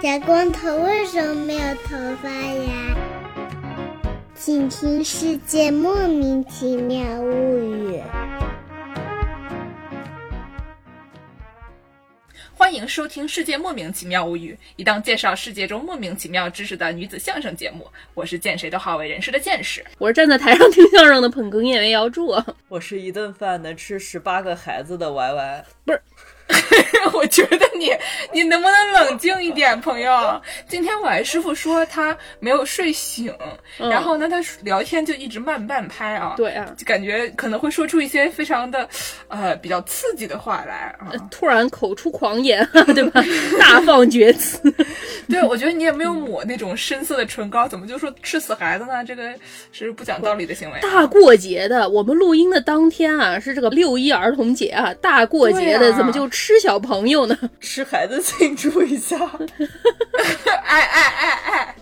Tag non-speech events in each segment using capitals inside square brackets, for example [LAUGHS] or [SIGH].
小光头为什么没有头发呀？请听《世界莫名其妙物语》。欢迎收听《世界莫名其妙物语》，一档介绍世界中莫名其妙知识的女子相声节目。我是见谁都好为人师的见识，我是站在台上听相声的捧哏演员姚柱。我是一顿饭能吃十八个孩子的 Y Y。不是。[LAUGHS] 我觉得你，你能不能冷静一点，朋友？今天我师傅说他没有睡醒，然后呢，他聊天就一直慢半拍啊。对啊，就感觉可能会说出一些非常的，呃，比较刺激的话来啊。突然口出狂言，[LAUGHS] 对吧？大放厥词。[LAUGHS] 对，我觉得你也没有抹那种深色的唇膏，怎么就说吃死孩子呢？这个是不讲道理的行为。大过节的，我们录音的当天啊，是这个六一儿童节啊，大过节的，怎么就吃小朋友呢？[LAUGHS] 吃孩子庆祝一下。哎哎哎哎！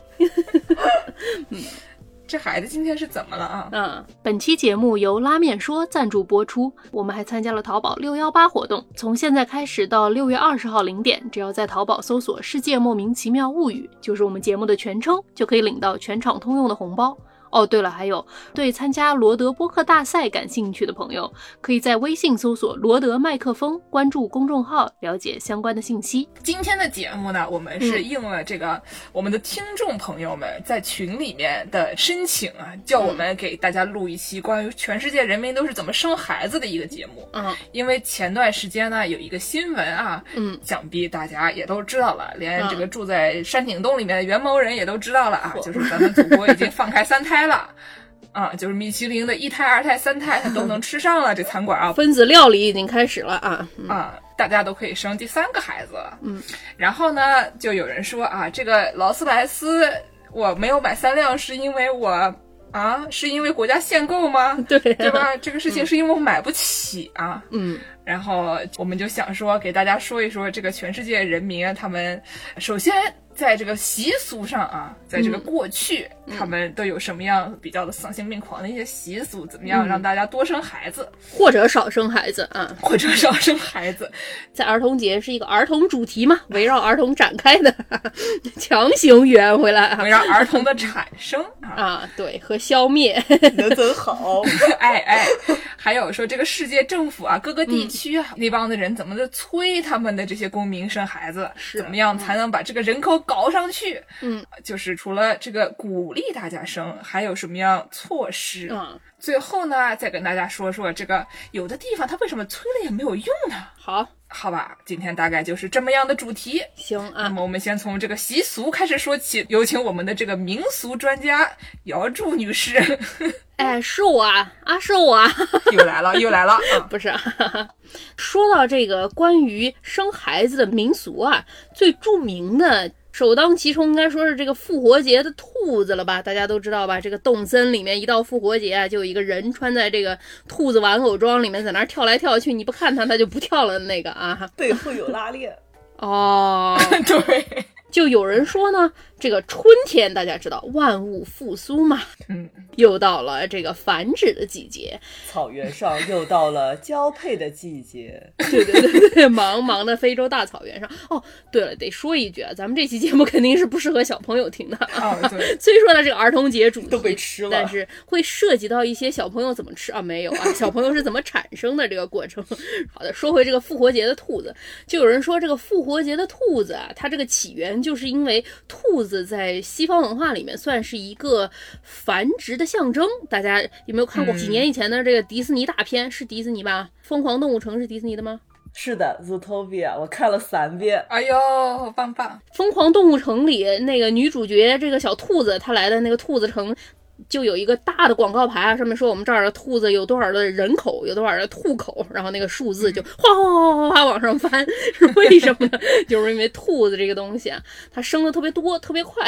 嗯，[LAUGHS] 这孩子今天是怎么了啊？嗯，本期节目由拉面说赞助播出。我们还参加了淘宝六幺八活动，从现在开始到六月二十号零点，只要在淘宝搜索“世界莫名其妙物语”，就是我们节目的全称，就可以领到全场通用的红包。哦，对了，还有对参加罗德播客大赛感兴趣的朋友，可以在微信搜索“罗德麦克风”，关注公众号，了解相关的信息。今天的节目呢，我们是应了这个我们的听众朋友们在群里面的申请啊，叫我们给大家录一期关于全世界人民都是怎么生孩子的一个节目。嗯，因为前段时间呢，有一个新闻啊，嗯，想必大家也都知道了，连这个住在山顶洞里面的元谋人也都知道了啊，就是咱们祖国已经放开三胎。开了，啊，就是米其林的一胎、二胎、三胎，他都能吃上了。这餐馆啊，[LAUGHS] 分子料理已经开始了啊啊，大家都可以生第三个孩子了。嗯，然后呢，就有人说啊，这个劳斯莱斯我没有买三辆，是因为我啊，是因为国家限购吗？[LAUGHS] 对，对吧？这个事情是因为我买不起啊。嗯，然后我们就想说，给大家说一说这个全世界人民啊他们首先。在这个习俗上啊，在这个过去，他们都有什么样比较的丧心病狂的一些习俗？怎么样让大家多生孩子，或者少生孩子啊？或者少生孩子，[LAUGHS] 在儿童节是一个儿童主题嘛，围绕儿童展开的，[LAUGHS] 强行圆回来，围绕儿童的产生啊，[LAUGHS] 对和消灭，能真好，哎哎，还有说这个世界政府啊，各个地区啊，那帮的人怎么的催他们的这些公民生孩子？是怎么样才能把这个人口？搞上去，嗯，就是除了这个鼓励大家生，还有什么样措施？嗯，最后呢，再跟大家说说这个有的地方他为什么催了也没有用呢？好，好吧，今天大概就是这么样的主题。行啊，那么我们先从这个习俗开始说起，有请我们的这个民俗专家姚柱女士。[LAUGHS] 哎，是我啊，是我，[LAUGHS] 又来了，又来了，[LAUGHS] 不是。说到这个关于生孩子的民俗啊，最著名的。首当其冲应该说是这个复活节的兔子了吧？大家都知道吧？这个动森里面一到复活节啊，就有一个人穿在这个兔子玩偶装里面，在那跳来跳去，你不看他，他就不跳了。那个啊，背后有拉链哦，[LAUGHS] 对，就有人说呢。这个春天大家知道万物复苏嘛，嗯，又到了这个繁殖的季节，草原上又到了交配的季节，[LAUGHS] 对对对对，茫茫的非洲大草原上。哦，对了，得说一句啊，咱们这期节目肯定是不适合小朋友听的啊。对，[LAUGHS] 虽说呢这个儿童节主题都被吃了，但是会涉及到一些小朋友怎么吃啊？没有啊，小朋友是怎么产生的这个过程。好的，说回这个复活节的兔子，就有人说这个复活节的兔子啊，它这个起源就是因为兔子。在西方文化里面算是一个繁殖的象征。大家有没有看过几年以前的这个迪士尼大片？是迪士尼吧？《疯狂动物城》是迪士尼的吗？是的，Zootopia，我看了三遍。哎呦，棒棒！《疯狂动物城》里那个女主角这个小兔子，她来的那个兔子城。就有一个大的广告牌啊，上面说我们这儿的兔子有多少的人口，有多少的兔口，然后那个数字就哗哗哗哗哗往上翻，是为什么呢？就是因为兔子这个东西啊，它生的特别多，特别快。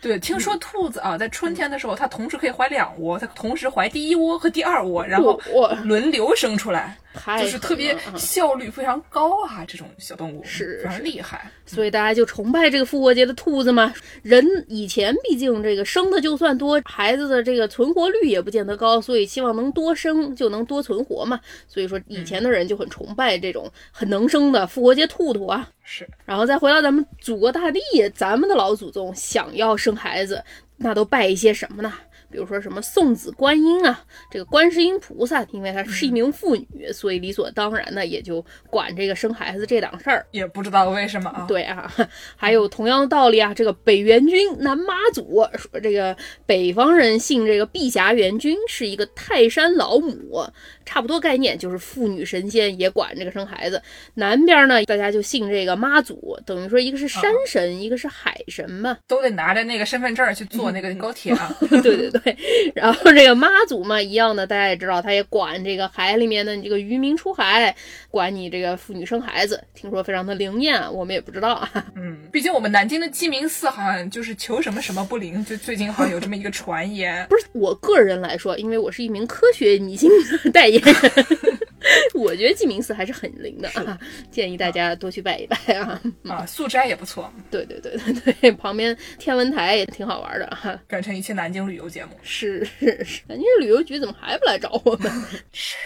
对，听说兔子啊，在春天的时候，它同时可以怀两窝，它同时怀第一窝和第二窝，然后轮流生出来。太就是特别效率非常高啊，这种小动物是非常是厉害。所以大家就崇拜这个复活节的兔子嘛。人以前毕竟这个生的就算多，孩子的这个存活率也不见得高，所以希望能多生就能多存活嘛。所以说以前的人就很崇拜这种很能生的复活节兔兔啊。是，然后再回到咱们祖国大地，咱们的老祖宗想要生孩子，那都拜一些什么呢？比如说什么送子观音啊，这个观世音菩萨，因为她是一名妇女，所以理所当然的也就管这个生孩子这档事儿。也不知道为什么啊。对啊，[LAUGHS] 还有同样的道理啊，这个北元君南妈祖说，这个北方人信这个碧霞元君是一个泰山老母，差不多概念，就是妇女神仙也管这个生孩子。南边呢，大家就信这个妈祖，等于说一个是山神，一个是海神嘛。都得拿着那个身份证去坐那个高铁啊。[LAUGHS] 对对对，然后这个妈祖嘛，一样的，大家也知道，他也管这个海里面的你这个渔民出海，管你这个妇女生孩子，听说非常的灵验，我们也不知道啊。嗯，毕竟我们南京的鸡鸣寺好像就是求什么什么不灵，就最近好像有这么一个传言。不是我个人来说，因为我是一名科学迷信的代言人，[LAUGHS] 我觉得鸡鸣寺还是很灵的啊，建议大家多去拜一拜啊。啊，素斋也不错，[LAUGHS] 对对对对对，旁边天文台也挺好玩的哈。改成一期南京旅游节目。是是是，南京旅游局怎么还不来找我们？[LAUGHS] 是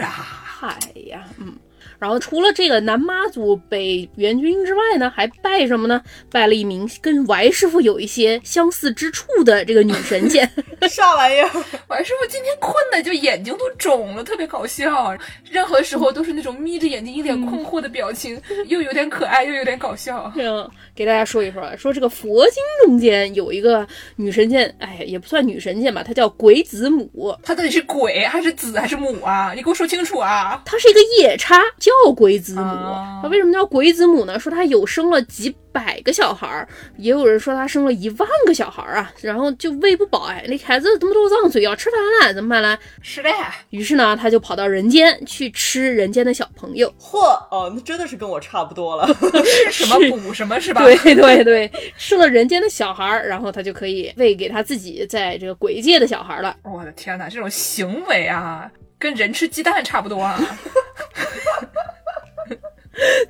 啊，嗨呀，嗯。然后除了这个南妈祖、北元君之外呢，还拜什么呢？拜了一名跟王师傅有一些相似之处的这个女神仙。[LAUGHS] 啥玩意儿？王师傅今天困的就眼睛都肿了，特别搞笑。任何时候都是那种眯着眼睛、一脸困惑的表情，又有点可爱，又有点搞笑。嗯，给大家说一说，说这个佛经中间有一个女神仙，哎，也不算女神仙吧，她叫鬼子母，她到底是鬼还是子还是母啊？你给我说清楚啊！她是一个夜叉，叫鬼子母。哦她为什么叫鬼子母呢？说她有生了几百个小孩儿，也有人说她生了一万个小孩儿啊，然后就喂不饱，哎，那孩子这么多脏嘴要吃饭了，怎么办呢？是的，于是呢，他就跑到人间去吃人间的小朋友。嚯，哦，那真的是跟我差不多了。[LAUGHS] 是什么补什么是吧？对 [LAUGHS] 对对，吃了人间的小孩儿，然后他就可以喂给他自己在这个鬼界的小孩了。我的天哪，这种行为啊，跟人吃鸡蛋差不多啊！[LAUGHS]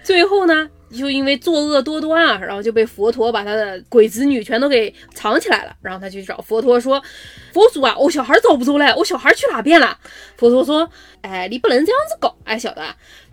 最后呢，就因为作恶多端啊，然后就被佛陀把他的鬼子女全都给藏起来了。然后他去找佛陀说：“佛祖啊，我小孩找不着了，我小孩去哪边了？”佛陀说：“哎，你不能这样子搞，哎，小的。”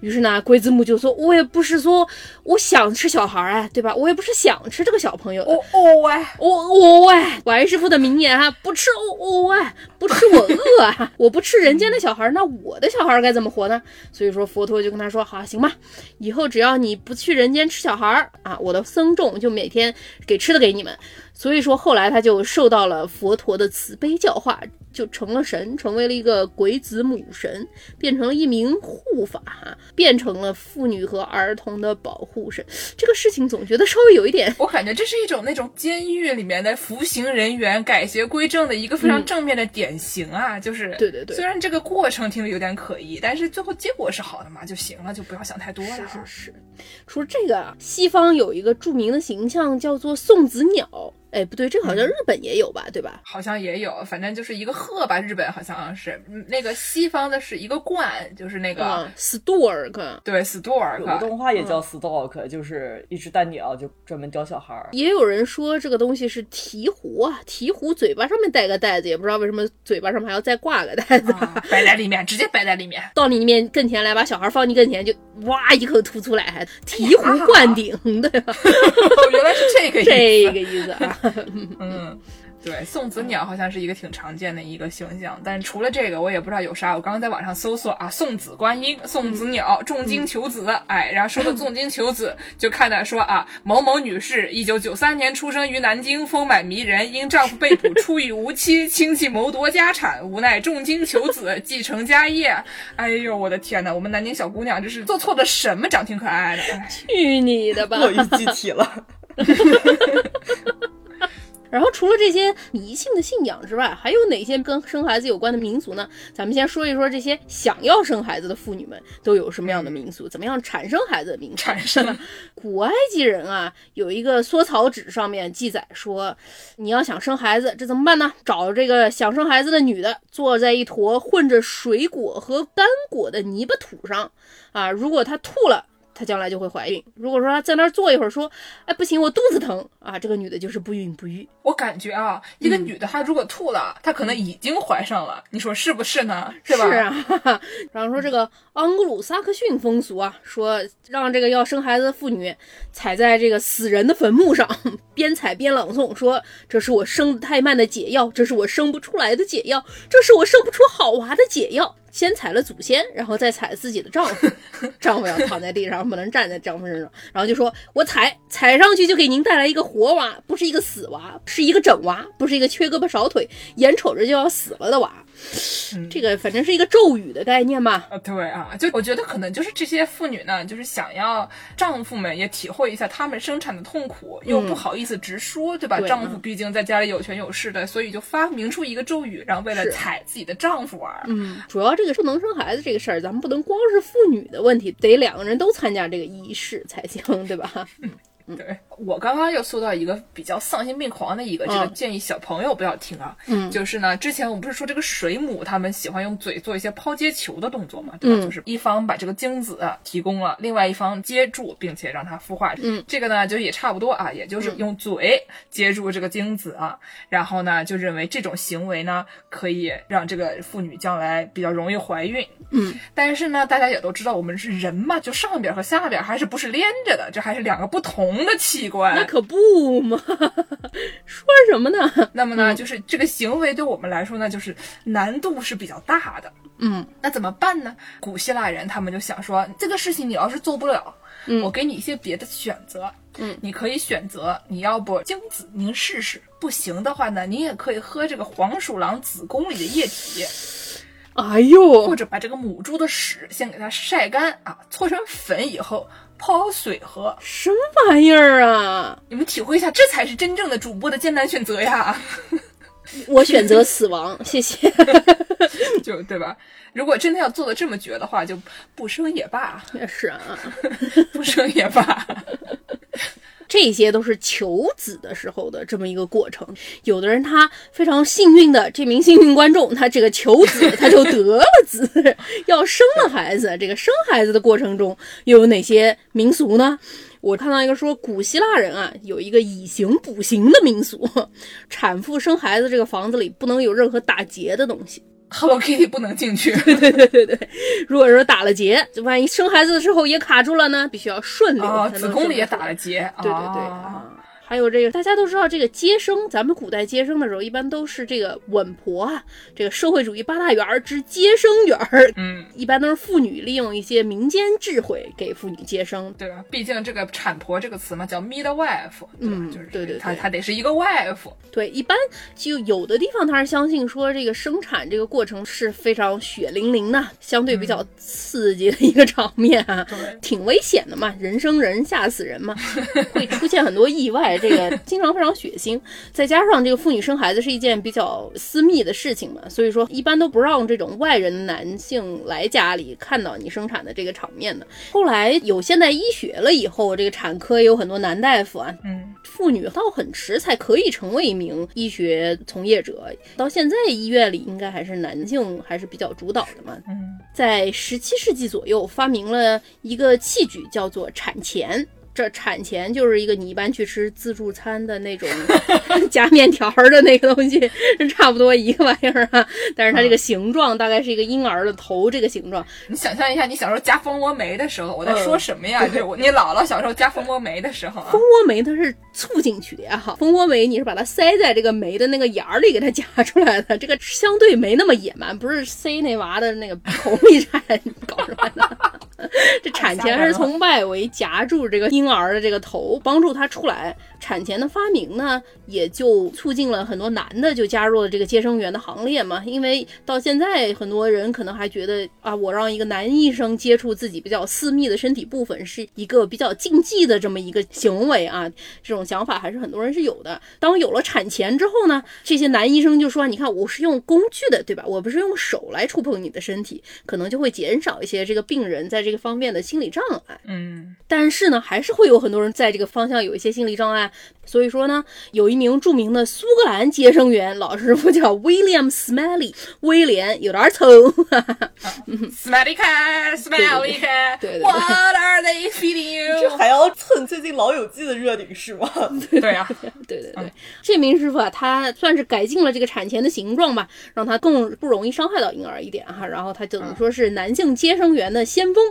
于是呢，鬼子母就说：“我也不是说我想吃小孩儿哎，对吧？我也不是想吃这个小朋友。哦哦喂，我我喂，王师傅的名言哈，不吃哦哦喂，不吃我饿啊！我不吃人间的小孩儿，那我的小孩儿该怎么活呢？所以说佛陀就跟他说，好行吧，以后只要你不去人间吃小孩儿啊，我的僧众就每天给吃的给你们。所以说后来他就受到了佛陀的慈悲教化，就成了神，成为了一个鬼子母神，变成了一名护法，变成了妇女和儿童的保护神。这个事情总觉得稍微有一点。我感觉这是一种那种监狱里面的服刑人员改邪归正的一个非常正面的典型啊，就是对对对虽然这个过程听着有点可疑，但是最后结果是好的嘛，就行了，就不要想太多了啊。是是是，除了这个啊，西方有一个著名的形象叫做送子鸟。哎，不对，这个好像日本也有吧，对吧？好像也有，反正就是一个鹤吧，日本好像是嗯那个西方的是一个冠，就是那个、嗯，stork，对有个 stork，动画也叫 stork，、就是一只大鸟，就专门叼小孩儿。也有人说这个东西是鹈鹕啊，鹈鹕嘴巴上面带个袋子，也不知道为什么嘴巴上面还要再挂个袋子。啊 [LAUGHS] 摆在里面，直接摆在里面。到你面跟前来，把小孩放你跟前，就哇一口吐出来，还鹈鹕灌顶，对吧？[LAUGHS] 哦，原来是这个意思。这个意思啊。[LAUGHS] 嗯，对，送子鸟好像是一个挺常见的一个形象，但是除了这个，我也不知道有啥。我刚刚在网上搜索啊，送子观音、送子鸟、重金求子，哎，然后说到重金求子，就看到说啊，某某女士，一九九三年出生于南京，丰满迷人，因丈夫被捕出狱无期，亲戚谋夺家产，无奈重金求子，继承家业。哎呦，我的天呐，我们南京小姑娘这是做错了什么？长挺可爱的，哎。[LAUGHS] 去你的吧！过于具体了。[LAUGHS] 然后除了这些迷信的信仰之外，还有哪些跟生孩子有关的民俗呢？咱们先说一说这些想要生孩子的妇女们都有什么样的民俗，怎么样产生孩子的民俗。产生古埃及人啊，有一个缩草纸上面记载说，你要想生孩子，这怎么办呢？找这个想生孩子的女的，坐在一坨混着水果和干果的泥巴土上啊，如果她吐了。她将来就会怀孕。如果说她在那儿坐一会儿，说，哎，不行，我肚子疼啊，这个女的就是不孕不育。我感觉啊，一个女的她如果吐了，她可能已经怀上了，你说是不是呢？是吧？是啊。[LAUGHS] 然后说这个盎格鲁撒克逊风俗啊，说让这个要生孩子的妇女踩在这个死人的坟墓上，边踩边朗诵，说这是我生的太慢的解药，这是我生不出来的解药，这是我生不出好娃的解药。先踩了祖先，然后再踩自己的丈夫，[LAUGHS] 丈夫要躺在地上，不能站在丈夫身上，然后就说：“我踩踩上去就给您带来一个活娃，不是一个死娃，是一个整娃，不是一个缺胳膊少腿、眼瞅着就要死了的娃。”这个反正是一个咒语的概念吧。啊，对啊，就我觉得可能就是这些妇女呢，就是想要丈夫们也体会一下她们生产的痛苦，又不好意思直说，对吧？对丈夫毕竟在家里有权有势的，所以就发明出一个咒语，然后为了踩自己的丈夫玩。嗯，主要这个不能生孩子这个事儿，咱们不能光是妇女的问题，得两个人都参加这个仪式才行，对吧？对我刚刚又搜到一个比较丧心病狂的一个，这个嗯建议小朋友不要听啊。嗯就是呢，之前我们不是说这个水母他们喜欢用嘴做一些抛接球的动作嘛，对吧？嗯就是一方把这个精子啊提供了，另外一方接住，并且让它孵化。嗯，这个呢就也差不多啊，也就是用嘴接住这个精子啊，然后呢就认为这种行为呢可以让这个妇女将来比较容易怀孕。嗯，但是呢，大家也都知道我们是人嘛，就上边和下边还是不是连着的，这还是两个不同的器官。那可不嘛，[LAUGHS] 说什么呢？那么呢，就是这个行为对我们来说呢，就是难度是比较大的。嗯那怎么办呢？古希腊人他们就想说，这个事情你要是做不了，嗯我给你一些别的选择。嗯，你可以选择，你要不精子您试试，不行的话呢，您也可以喝这个黄鼠狼子宫里的液体，哎呦或，者把这个母猪的屎先给它晒干啊，搓成粉以后泡水喝。什么玩意儿啊！你们体会一下，这才是真正的主播的艰难选择呀。[LAUGHS] 我选择死亡，谢谢。[LAUGHS] 就对吧？如果真的要做的这么绝的话，就不生也罢，也是啊，[LAUGHS] 不生也罢。[LAUGHS] 这些都是求子的时候的这么一个过程。有的人他非常幸运的，这名幸运观众，他这个求子 [LAUGHS] 他就得了子，要生了孩子。这个生孩子的过程中又有哪些民俗呢？我看到一个说，古希腊人啊有一个以形补形的民俗，产妇生孩子这个房子里不能有任何打结的东西。Hello Kitty 不能进去，[LAUGHS] 对 [LAUGHS] 对对对对，如果说打了结，万一生孩子的时候也卡住了呢，必须要顺流啊，才能子宫里也打了结，对对对。还有这个，大家都知道，这个接生，咱们古代接生的时候，一般都是这个稳婆啊，这个社会主义八大员儿之接生员儿，嗯，一般都是妇女利用一些民间智慧给妇女接生。对吧？毕竟这个产婆这个词嘛，叫 midwife，嗯就是对对对她她得是一个 wife，对，一般就有的地方他是相信说这个生产这个过程是非常血淋淋的，相对比较刺激的一个场面啊，对挺危险的嘛，人生人吓死人嘛，[LAUGHS] 会出现很多意外，这个 [LAUGHS] 经常非常血腥。再加上这个妇女生孩子是一件比较私密的事情嘛，所以说一般都不让这种外人男性来家里看到你生产的这个场面的。后来有现代医学了以后，这个产科也有很多男大夫啊，嗯，妇女到很迟才可以成为一名医学从业者，到现在医院里应该还是男性还是比较主导的嘛。嗯，在十七世纪左右发明了一个器具，叫做产钳。这产前就是一个你一般去吃自助餐的那种 [LAUGHS] 夹面条儿的那个东西，是差不多一个玩意儿啊。但是它这个形状大概是一个婴儿的头这个形状，你想象一下，你小时候夹蜂窝煤的时候，我在嗯说什么呀？就我你姥姥小时候夹蜂窝煤的时候啊蜂，窝煤它是促进去的呀，哈，蜂窝煤你是把它塞在这个煤的那个眼儿里给它夹出来的，这个相对没那么野蛮，不是塞那娃的那个口里 [LAUGHS] 产搞出来的。[LAUGHS] 这产前是从外围夹住这个婴儿的这个头，帮助他出来。产前的发明呢，也就促进了很多男的就加入了这个接生员的行列嘛。因为到现在，很多人可能还觉得啊，我让一个男医生接触自己比较私密的身体部分，是一个比较禁忌的这么一个行为啊。这种想法还是很多人是有的。当有了产前之后呢，这些男医生就说：“你看，我是用工具的，对吧？我不是用手来触碰你的身体，可能就会减少一些这个病人在这个方面的心理障碍。”嗯，但是呢，还是会有很多人在这个方向有一些心理障碍。所以说呢，有一名著名的苏格兰接生员老师傅叫 William Smelly，威廉有点丑。Smelly cat, smelly cat, 对对对 what are they feeding 这 you？这还要蹭最近《老友记》的热点是吗？对啊，[LAUGHS] 对对对，这名师傅啊，他算是改进了这个产前的形状吧，让他更不容易伤害到婴儿一点哈。然后他等于说是男性接生员的先锋。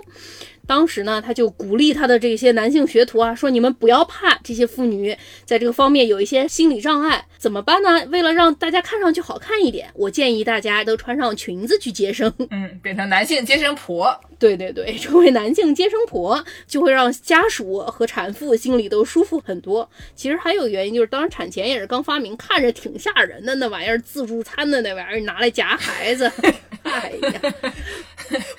当时呢，他就鼓励他的这些男性学徒啊，说你们不要怕这些妇女在这个方面有一些心理障碍，怎么办呢？为了让大家看上去好看一点，我建议大家都穿上裙子去接生。嗯，变成男性接生婆。对对对，成为男性接生婆就会让家属和产妇心里都舒服很多。其实还有原因，就是当时产前也是刚发明，看着挺吓人的那玩意儿，自助餐的那玩意儿拿来夹孩子，[LAUGHS] 哎呀，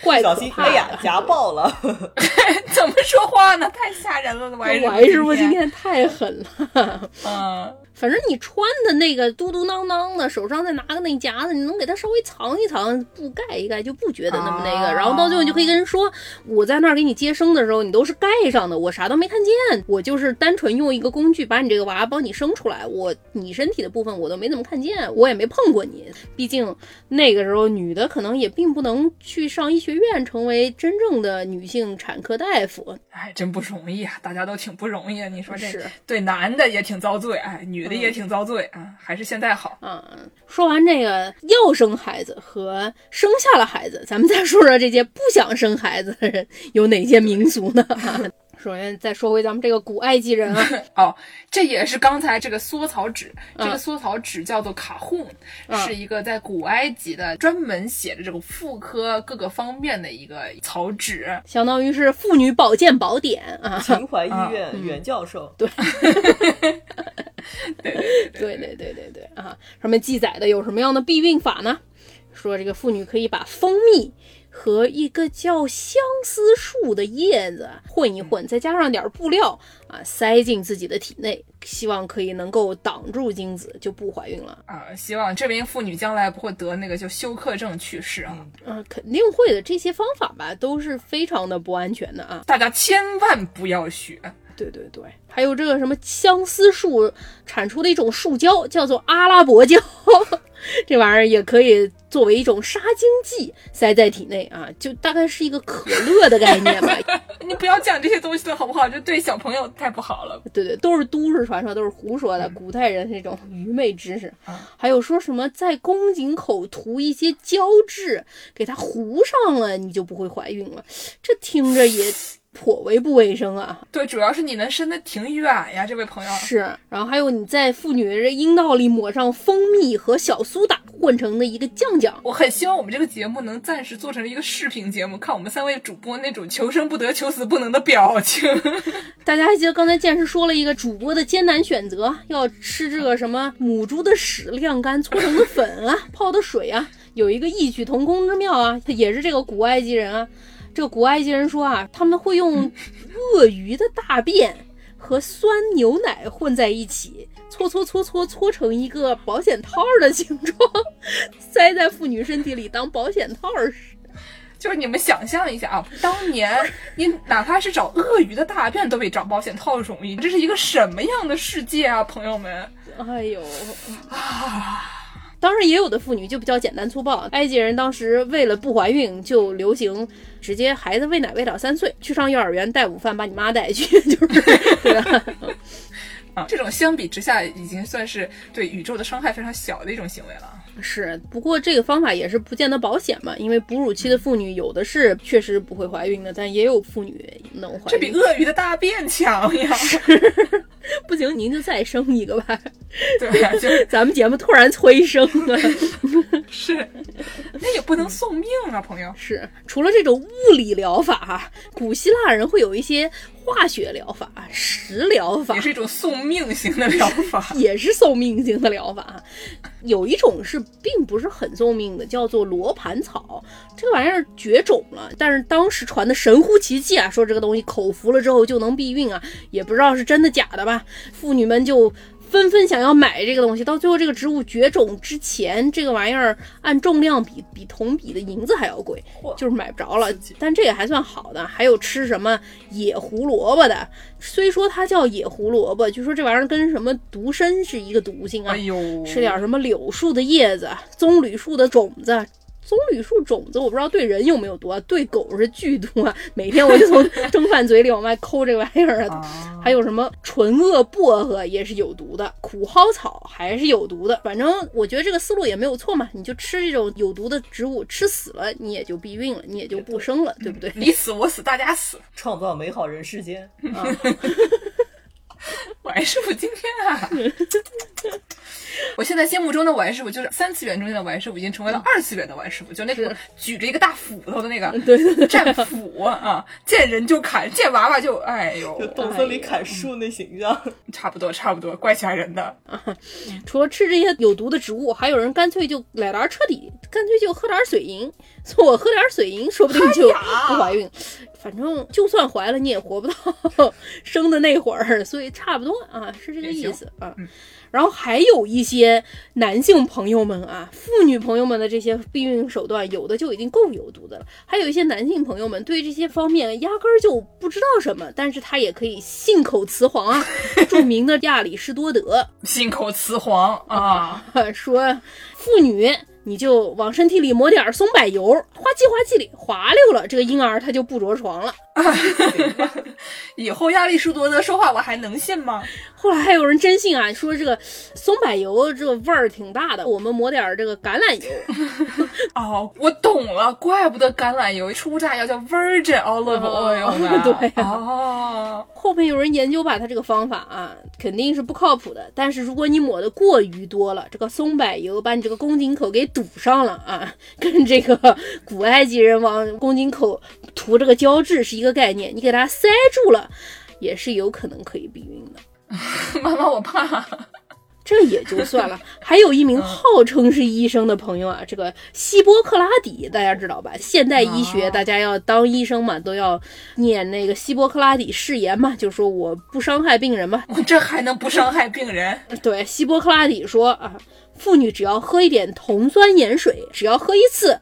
坏 [LAUGHS] 小心，哎呀，夹爆了！[LAUGHS] 怎么说话呢？太吓人了，王王师傅今天太狠了。嗯，反正你穿的那个嘟嘟囔囔的，手上再拿个那夹子，你能给它稍微藏一藏，布盖一盖，就不觉得那么那个。啊然后到最后你就可以跟人说，我在那儿给你接生的时候，你都是盖上的，我啥都没看见，我就是单纯用一个工具把你这个娃帮你生出来，我你身体的部分我都没怎么看见，我也没碰过你。毕竟那个时候女的可能也并不能去上医学院，成为真正的女性产科大夫。哎，真不容易啊，大家都挺不容易啊。你说这是对男的也挺遭罪，哎，女的也挺遭罪啊，还是现在好。嗯，说完这个要生孩子和生下了孩子，咱们再说说这些不想生孩子的人有哪些民俗呢？[LAUGHS] 首先再说回咱们这个古埃及人啊，[LAUGHS] 哦，这也是刚才这个缩草纸，这个嗯缩草纸叫做卡หุ่，嗯是一个在古埃及的专门写的这种妇科各个方面的一个草纸。相当于是妇女保健宝典啊。秦淮医院袁教授，[LAUGHS] 对，对对对对对啊，上面记载的有什么样的避孕法呢？说这个妇女可以把蜂蜜和一个叫相思树的叶子混一混，再加上点布料啊，塞进自己的体内，希望可以能够挡住精子，就不怀孕了。啊，希望这名妇女将来不会得那个就休克症去世啊！嗯、肯定会的。这些方法吧，都是非常的不安全的啊。大家千万不要学。对对对，还有这个什么相思树产出的一种树胶，叫做阿拉伯胶，[LAUGHS] 这玩意儿也可以作为一种杀精剂塞在体内啊，就大概是一个可乐的概念吧。[LAUGHS] 你不要讲这些东西了，好不好？这对小朋友太不好了。对对，都是都市传说，都是胡说的，古代人那种愚昧知识。还有说什么在宫颈口涂一些胶质，给它糊上了，你就不会怀孕了，这听着也颇为不卫生啊。对，主要是你能伸得挺远呀，这位朋友。是，然后还有你在妇女的阴道里抹上蜂蜜和小苏打混成的一个酱酱，我很希望我们这个节目能暂时做成一个视频节目，看我们三位主播那种求生不得、求死不能的表情。[LAUGHS] 大家还记得刚才剑师说了一个主播的艰难选择，要吃这个什么母猪的屎晾干搓成的粉啊，泡的水啊，有一个异曲同工之妙啊，也是这个古埃及人啊。这个古埃及人说啊，他们会用鳄鱼的大便和酸牛奶混在一起，搓搓搓搓搓成一个保险套的形状，塞在妇女身体里当保险套使。就是你们想象一下啊，当年你哪怕是找鳄鱼的大便都比找保险套容易，这是一个什么样的世界啊，朋友们？哎呦当然，也有的妇女就比较简单粗暴。埃及人当时为了不怀孕，就流行直接孩子喂奶喂到三岁，去上幼儿园带午饭，把你妈带去，[LAUGHS] 就是？啊，这种相比之下，已经算是对宇宙的伤害非常小的一种行为了。是，不过这个方法也是不见得保险嘛，因为哺乳期的妇女有的是确实不会怀孕的，但也有妇女能怀孕。这比鳄鱼的大便强呀！不行，您就再生一个吧。[LAUGHS] 对啊，就咱们节目突然催生了，[LAUGHS] 是，那也不能送命啊，朋友。是除了这种物理疗法哈，古希腊人会有一些化学疗法、食疗法也，是一种送命型的疗法。[LAUGHS] 也是送命型的疗法。有一种是并不是很送命的，叫做罗盘草，这个玩意儿绝种了，但是当时传的神乎其技啊，说这个东西口服了之后就能避孕啊，也不知道是真的假的吧。妇女们就纷纷想要买这个东西，到最后这个植物绝种之前，这个玩意儿按重量比比同比的银子还要贵，就是买不着了。但这也还算好的，还有吃什么野胡萝卜的，虽说它叫野胡萝卜，据说这玩意儿跟什么独参是一个毒性啊哎。呦，吃点什么柳树的叶子、棕榈树的种子。棕榈树种子我不知道对人有没有毒啊，对狗是剧毒啊！每天我就从 [LAUGHS] 蒸饭嘴里往外抠这个玩意儿啊。啊，还有什么纯恶薄荷也是有毒的，苦蒿草还是有毒的。反正我觉得这个思路也没有错嘛，你就吃这种有毒的植物，吃死了你也就避孕了，你也就不生了，对不对？你死我死大家死。创造美好人世间。[LAUGHS] 啊，[LAUGHS] 晚师傅今天啊，我现在心目中的晚师傅就是三次元中间的晚师傅，已经成为了二次元的晚师傅，就那个举着一个大斧头的那个对对对，战斧啊，见人就砍，见娃娃就哎呦就，动森里砍树那形象，[LAUGHS] 差不多差不多，怪吓人的。啊除了吃这些有毒的植物，还有人干脆就来点彻底，干脆就喝点水银。[LAUGHS] 说我喝点水银，说不定就不怀孕。反正就算怀了，你也活不到生的那会儿，[LAUGHS] 所以差不多啊，是这个意思啊。然后还有一些男性朋友们啊，妇女朋友们的这些避孕手段，有的就已经够有毒的了。还有一些男性朋友们对这些方面压根儿就不知道什么，但是他也可以信口雌黄啊。[LAUGHS] 著名的亚里士多德信口雌黄啊，说，妇女你就往身体里抹点松柏油，滑稽滑稽里滑溜了，这个婴儿他就不着床了。[LAUGHS] 以后亚里士多德说话我还能信吗？后来还有人真信啊，说这个松柏油这个味儿挺大的，我们抹点这个橄榄油。[LAUGHS] 哦，我懂了，怪不得橄榄油初榨要叫 virgin olive oil 呢。[LAUGHS] 对啊哦，后面有人研究吧，他这个方法啊，肯定是不靠谱的。但是如果你抹的过于多了，这个松柏油把你这个宫颈口给堵上了啊，跟这个古埃及人往宫颈口涂这个胶质是一个概念，你给它塞住了，也是有可能可以避孕的。[LAUGHS] 妈妈，我怕。这也就算了，[LAUGHS] 还有一名号称是医生的朋友啊，这个希波克拉底，大家知道吧？现代医学哦大家要当医生嘛，都要念那个希波克拉底誓言嘛，就说我不伤害病人嘛。我这还能不伤害病人？[LAUGHS] 对，希波克拉底说啊，妇女只要喝一点酮酸盐水，只要喝一次，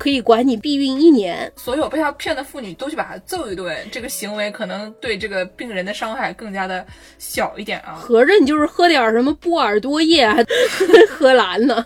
可以管你避孕一年。所有被他骗的妇女都去把他揍一顿，这个行为可能对这个病人的伤害更加的小一点啊，合着你就是喝点什么波尔多液啊，[LAUGHS] 喝蓝呢？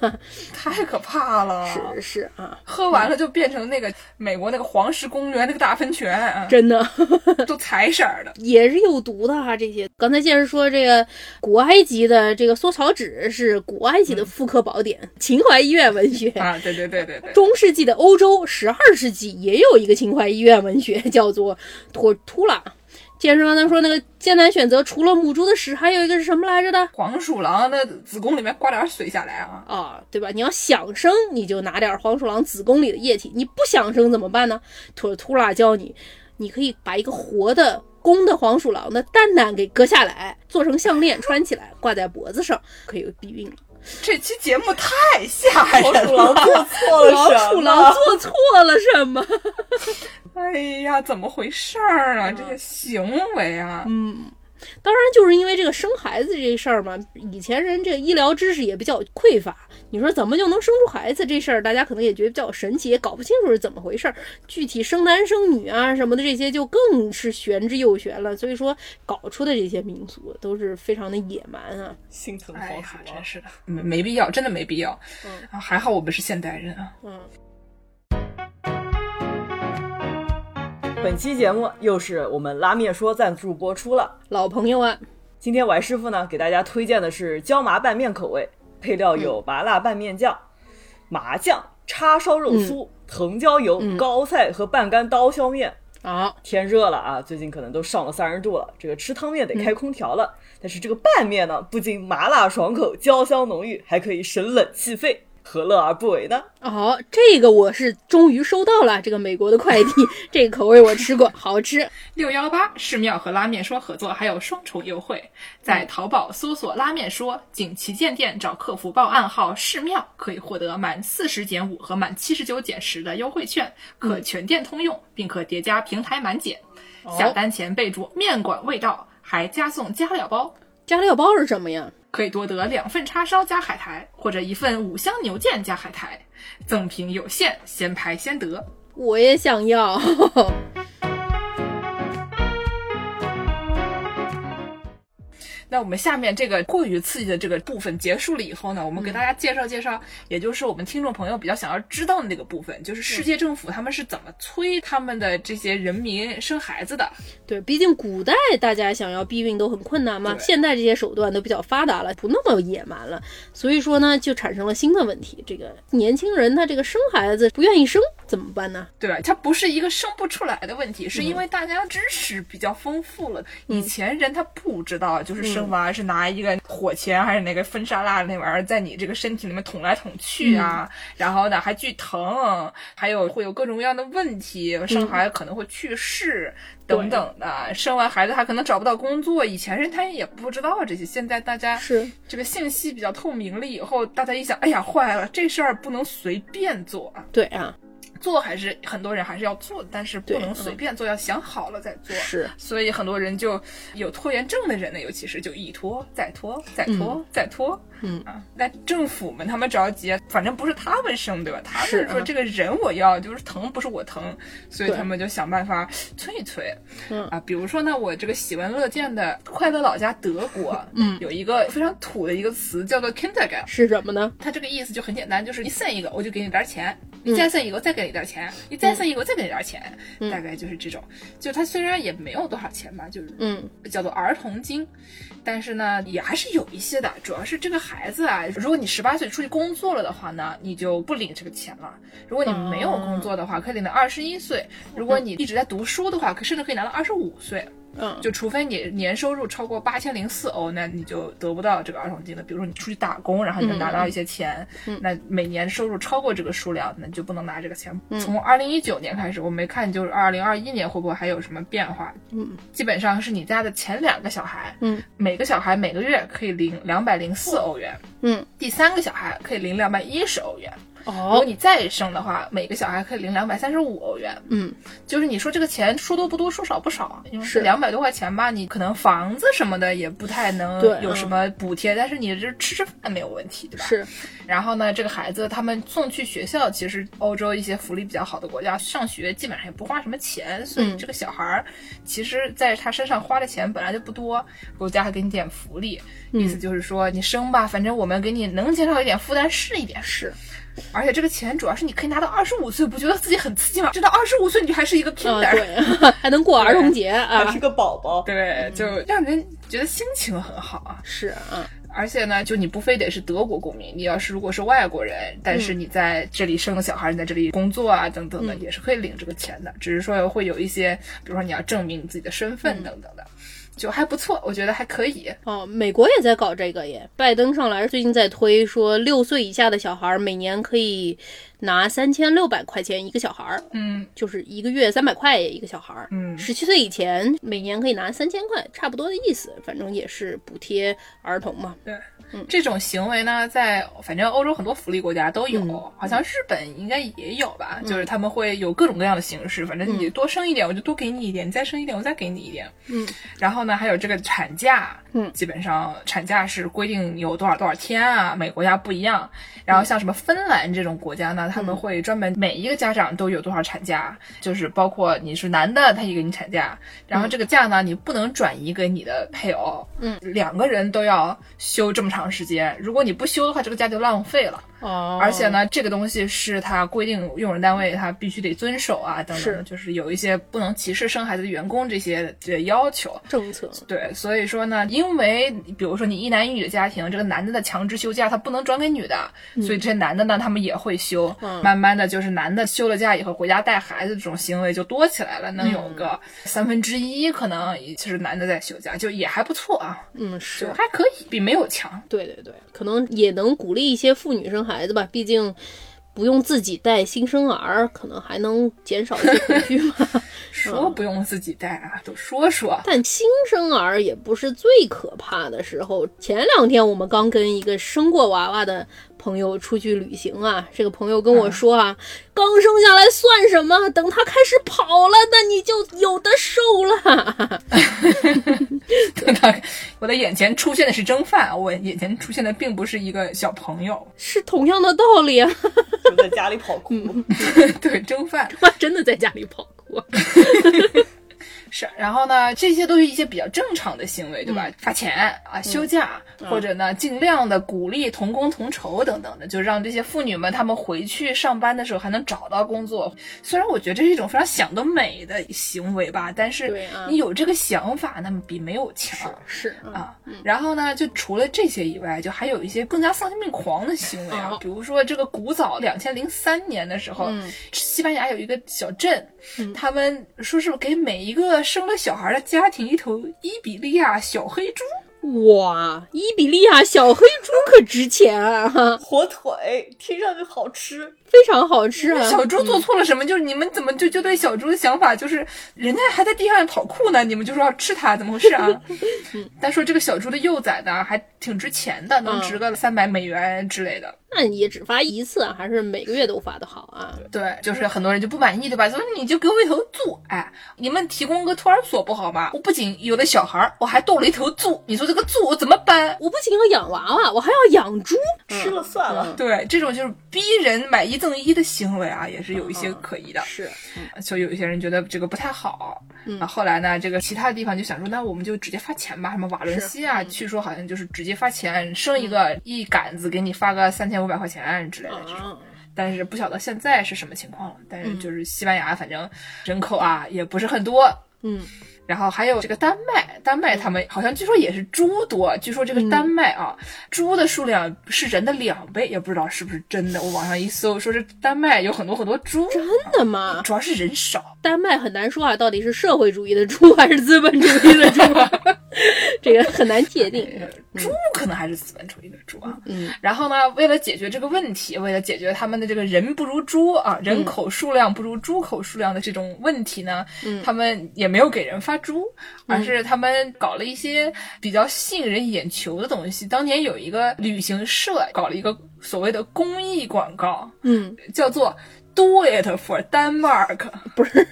太可怕了。是是啊，喝完了就变成那个美国那个黄石公园那个大喷泉啊，真的。[LAUGHS] 都彩色的。也是有毒的啊！这些刚才接着说，这个古埃及的这个缩草纸是古埃及的妇科宝典，秦淮医院文学。啊，对对对对对，中世纪的欧洲，十二世纪也有一个秦淮医院文学，叫做托图拉。接着刚才说那个艰难选择，除了母猪的屎，还有一个是什么来着的？黄鼠狼的子宫里面刮点水下来啊，啊，对吧？你要想生，你就拿点黄鼠狼子宫里的液体；你不想生怎么办呢？托图拉教你，你可以把一个活的公的黄鼠狼的蛋蛋给割下来，做成项链穿起来，挂在脖子上，可以避孕了。这期节目太吓人了！老鼠狼了。做错了老什么？鼠狼做错了什么？哎呀，怎么回事儿啊？这些行为啊，嗯，当然就是因为这个生孩子这事儿嘛，以前人这个医疗知识也比较匮乏。你说怎么就能生出孩子这事儿，大家可能也觉得比较神奇，也搞不清楚是怎么回事儿。具体生男生女啊什么的这些，就更是玄之又玄了。所以说，搞出的这些民俗都是非常的野蛮啊。心疼黄鼠，狼真。是的，没没必要，真的没必要。嗯啊，还好我们是现代人啊。嗯，本期节目又是我们拉面说赞助播出了。老朋友啊，今天王师傅呢给大家推荐的是椒麻拌面口味，配料有麻辣拌面酱、麻酱、叉烧肉酥、藤椒油、嗯高菜和半干刀削面。啊，天热了啊，最近可能都上了三十度了，这个吃汤面得开空调了。但是这个拌面呢，不仅麻辣爽口、焦香浓郁，还可以省冷气费。何乐而不为呢？哦，这个我是终于收到了，这个美国的快递，[LAUGHS] 这个口味我吃过，好吃。六幺八寺庙和拉面说合作，还有双重优惠，在淘宝搜索“拉面说”，仅旗舰店找客服报暗号“寺庙”，可以获得满四十减五和满七十九减十的优惠券，可全店通用，并可叠加平台满减。下单前备注“面馆味道”，还加送加料包。加料包是什么呀？可以多得两份叉烧加海苔，或者一份五香牛腱加海苔，赠品有限，先排先得。我也想要。[LAUGHS] 那我们下面这个过于刺激的这个部分结束了以后呢，我们给大家介绍介绍，也就是我们听众朋友比较想要知道的那个部分，就是世界政府他们是怎么催他们的这些人民生孩子的。对，毕竟古代大家想要避孕都很困难嘛，现代这些手段都比较发达了，不那么野蛮了，所以说呢，就产生了新的问题。这个年轻人他这个生孩子不愿意生怎么办呢？对吧？他不是一个生不出来的问题，是因为大家知识比较丰富了。以前人他不知道，就是生娃是拿一个火钳还是那个风沙蜡那玩意儿在你这个身体里面捅来捅去啊，然后呢还巨疼，还有会有各种各样的问题，生孩子可能会去世。等等的，生完孩子还可能找不到工作。以前人他也不知道这些，现在大家是这个信息比较透明了以后，大家一想，哎呀，坏了，这事儿不能随便做啊。对啊，做还是很多人还是要做，但是不能随便做，要想好了再做。是，所以很多人就有拖延症的人呢，尤其是就一拖再拖再拖、再拖。嗯啊，那政府们他们着急，反正不是他们生对吧？他是说这个人我要，就是疼不是我疼，所以他们就想办法催一催。嗯啊，比如说呢，我这个喜闻乐见的快乐老家德国，嗯有一个非常土的一个词叫做 Kindergarten。是什么呢？它这个意思就很简单，就是你生一个我就给你点儿钱，嗯你再生一个我再给你点儿钱，你再生一个我再给你点儿钱，嗯大概就是这种。就它虽然也没有多少钱吧，就是嗯叫做儿童金，但是呢也还是有一些的。主要是这个孩子啊，如果你十八岁出去工作了的话呢，你就不领这个钱了；如果你没有工作的话，可以领到二十一岁；如果你一直在读书的话，可甚至可以拿到二十五岁。嗯，就除非你年收入超过八千零四欧，那你就得不到这个儿童金了。比如说你出去打工，然后你能拿到一些钱，那每年收入超过这个数量，那你就不能拿这个钱。从二零一九年开始，我没看就是二零二一年会不会还有什么变化？嗯，基本上是你家的前两个小孩，嗯，每个小孩每个月可以领两百零四欧元，嗯，第三个小孩可以领两百一十欧元。如果哦，你再生的话，每个小孩可以领两百三十五欧元。嗯，就是你说这个钱说多不多，说少不少，因为是两百多块钱吧，你可能房子什么的也不太能对有什么补贴，但是你这吃吃饭没有问题，对吧？。是，然后呢，这个孩子他们送去学校，其实欧洲一些福利比较好的国家，上学基本上也不花什么钱，所以嗯这个小孩儿其实在他身上花的钱本来就不多，国家还给你点福利，嗯意思就是说你生吧，反正我们给你能减少一点负担是一点。是，而且这个钱主要是你可以拿到二十五岁，不觉得自己很刺激吗？直到二十五岁你就还是一个啊 kinder，、对，[LAUGHS] 还能过儿童节啊还是，个宝宝。对，就让人觉得心情很好啊。是啊，而且呢，就你不非得是德国公民，你要是如果是外国人，但是你在这里生了小孩，你在这里工作啊等等的，也是可以领这个钱的。只是说会有一些，比如说你要证明你自己的身份等等的，就还不错，我觉得还可以。哦，美国也在搞这个耶，拜登上来最近在推说，六岁以下的小孩儿每年可以拿三千六百块钱一个小孩儿，嗯就是一个月三百块一个小孩儿。嗯，十七岁以前每年可以拿三千块，差不多的意思，反正也是补贴儿童嘛。对。这种行为呢，在反正欧洲很多福利国家都有，嗯。好像日本应该也有吧。就是他们会有各种各样的形式，反正你多生一点，我就多给你一点；你再生一点，我再给你一点。嗯，然后呢，还有这个产假，嗯。基本上产假是规定有多少多少天啊，每个国家不一样。然后像什么芬兰这种国家呢，他们会专门每一个家长都有多少产假，就是包括你是男的，他也给你产假，然后这个假呢，你不能转移给你的配偶，嗯，两个人都要休这么长时间，如果你不修的话，这个家就浪费了。哦，而且呢，这个东西是它规定用人单位它必须得遵守啊，等等就是有一些不能歧视生孩子的员工这些这要求。政策，对，所以说呢，因为比如说你一男一女的家庭，这个男的的强制休假他不能转给女的，所以这些男的呢，他们也会休。嗯。慢慢的就是男的休了假以后回家带孩子这种行为就多起来了，能有个三分之一可能其实男的在休假，就也还不错啊，嗯，是。还可以，比没有强。对对对，可能也能鼓励一些妇女生孩子吧，毕竟不用自己带新生儿，可能还能减少一些恐惧嘛。[LAUGHS] 说不用自己带啊，都说说。但新生儿也不是最可怕的时候。前两天我们刚跟一个生过娃娃的朋友出去旅行啊，这个朋友跟我说啊，刚生下来算什么？等他开始跑了，那你就有的受了。[LAUGHS] 我的眼前出现的是蒸饭，我眼前出现的并不是一个小朋友。是同样的道理啊，就在家里跑酷。[LAUGHS] 对，蒸饭他真的在家里跑酷。[LAUGHS] 是。然后呢，这些都是一些比较正常的行为，对吧？发钱啊，休假，或者呢，尽量的鼓励同工同酬等等的，就让这些妇女们她们回去上班的时候还能找到工作。虽然我觉得这是一种非常想得美的行为吧，但是你有这个想法，那么比没有强。是啊，啊，然后呢，就除了这些以外，就还有一些更加丧心病狂的行为啊哦，比如说这个古早两千零三年的时候，嗯西班牙有一个小镇，他们说是给每一个生了小孩的家庭一头伊比利亚小黑猪。哇，伊比利亚小黑猪可值钱啊，哈火腿听上去好吃，非常好吃啊。小猪做错了什么？就是你们怎么就就对小猪的想法就是人家还在地上跑酷呢，你们就说要吃它，怎么回事啊？[LAUGHS] 但说这个小猪的幼崽呢，还挺值钱的，能值个三百美元之类的。那你也只发一次啊，还是每个月都发的好啊？对，就是很多人就不满意，对吧？所以你就给我一头猪，哎，你们提供个托儿所不好吗？我不仅有了小孩儿，我还逗了一头猪，你说这个猪我怎么办？我不仅要养娃娃，我还要养猪。吃了算了。对，这种就是逼人买一赠一的行为啊，也是有一些可疑的。是，所以有一些人觉得这个不太好。嗯啊，后来呢，这个其他地方就想说，那我们就直接发钱吧。什么瓦伦西亚，据说好像就是直接发钱，生一个一杆子给你发个三千五百块钱之类的这种。啊，但是不晓得现在是什么情况了。但是就是西班牙，反正人口啊也不是很多。嗯，然后还有这个丹麦，丹麦他们好像据说也是猪多，据说这个丹麦啊，猪的数量是人的两倍，也不知道是不是真的。我网上一搜，说是丹麦有很多很多猪，真的吗？主要是人少。丹麦很难说啊，到底是社会主义的猪 [LAUGHS] 还是资本主义的猪，啊 [LAUGHS] 这个很难界定。猪可能还是资本主义的猪啊。嗯，然后呢，为了解决这个问题，为了解决他们的这个人不如猪啊，人口数量不如猪口数量的这种问题呢，嗯他们也没有给人发猪，而是他们搞了一些比较吸引人眼球的东西。当年有一个旅行社搞了一个所谓的公益广告，嗯，叫做 “Do it for Denmark”，不是 [LAUGHS]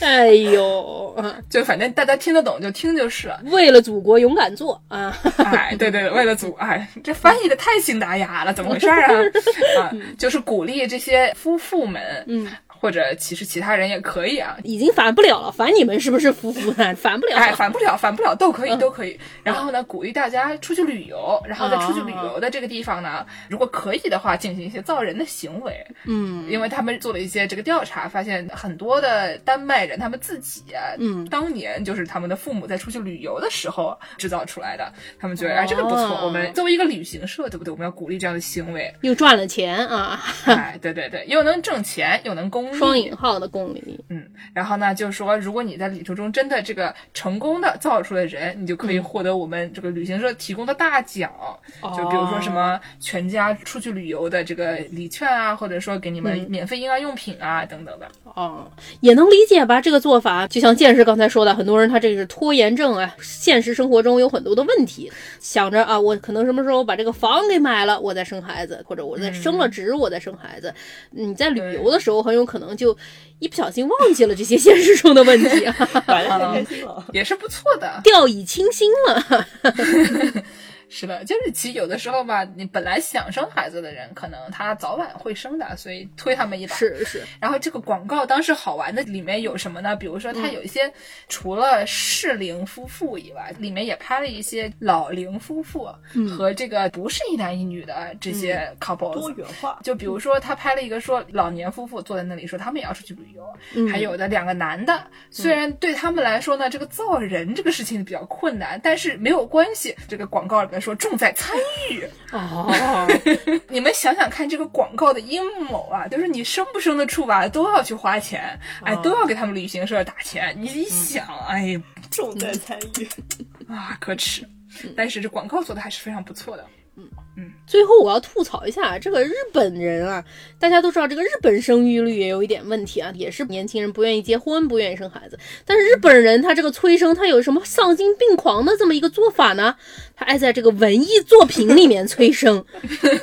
哎呦，啊就反正大家听得懂就听就是了。为了祖国勇敢做啊！哎，对对对，为了祖，哎，这翻译的太信达雅了，怎么回事啊？啊，就是鼓励这些夫妇们，嗯，或者其实其他人也可以啊。已经反不了了，反你们是不是夫妇呢？[LAUGHS] 反不了。哎，反不了，反不了，都可以，都可以。然后呢，鼓励大家出去旅游，然后在出去旅游的这个地方呢，如果可以的话，进行一些造人的行为。嗯，因为他们做了一些这个调查，发现很多的丹麦人他们自己啊，嗯当年就是他们的父母在出去旅游的时候制造出来的，他们觉得哎这个不错，哦我们作为一个旅行社，对不对？我们要鼓励这样的行为，又赚了钱啊，哎，对对对，又能挣钱，又能公益，双引号的公里。嗯，然后呢，就是说，如果你在旅途中真的这个成功的造出了人，你就可以获得我们这个旅行社提供的大奖，就比如说什么全家出去旅游的这个礼券啊，或者说给你们免费婴儿用品啊、等等的。哦，也能理解吧？这个做法就像剑师刚才说的，很多人他这个是拖延症啊，现实生活中有很多的问题，想着啊，我可能什么时候把这个房给买了，我再生孩子，或者我再升了职，我再生孩子。你在旅游的时候，很有可能就一不小心忘记了这些现实中的问题啊，[LAUGHS] 玩的太开心了。也是不错的。掉以轻心了。[LAUGHS] 是的，就是其实有的时候吧，你本来想生孩子的人，可能他早晚会生的，所以推他们一把。是是，然后这个广告当时好玩的里面有什么呢？比如说它有一些除了适龄夫妇以外，里面也拍了一些老龄夫妇和这个不是一男一女的这些 couple，、多元化。就比如说，他拍了一个说老年夫妇坐在那里说他们也要出去旅游，还有的两个男的，虽然对他们来说呢，这个造人这个事情比较困难，但是没有关系。这个广告里面说重在参与，哦，[LAUGHS] 你们想想看，这个广告的阴谋啊，就是你生不生得出吧，都要去花钱，哎，都要给他们旅行社打钱。你一想，哎重在参与。[LAUGHS] 啊，可耻。但是这广告做的还是非常不错的。最后我要吐槽一下这个日本人啊，大家都知道这个日本生育率也有一点问题啊，也是年轻人不愿意结婚，不愿意生孩子。但是日本人他这个催生，他有什么丧心病狂的这么一个做法呢？他爱在这个文艺作品里面催生，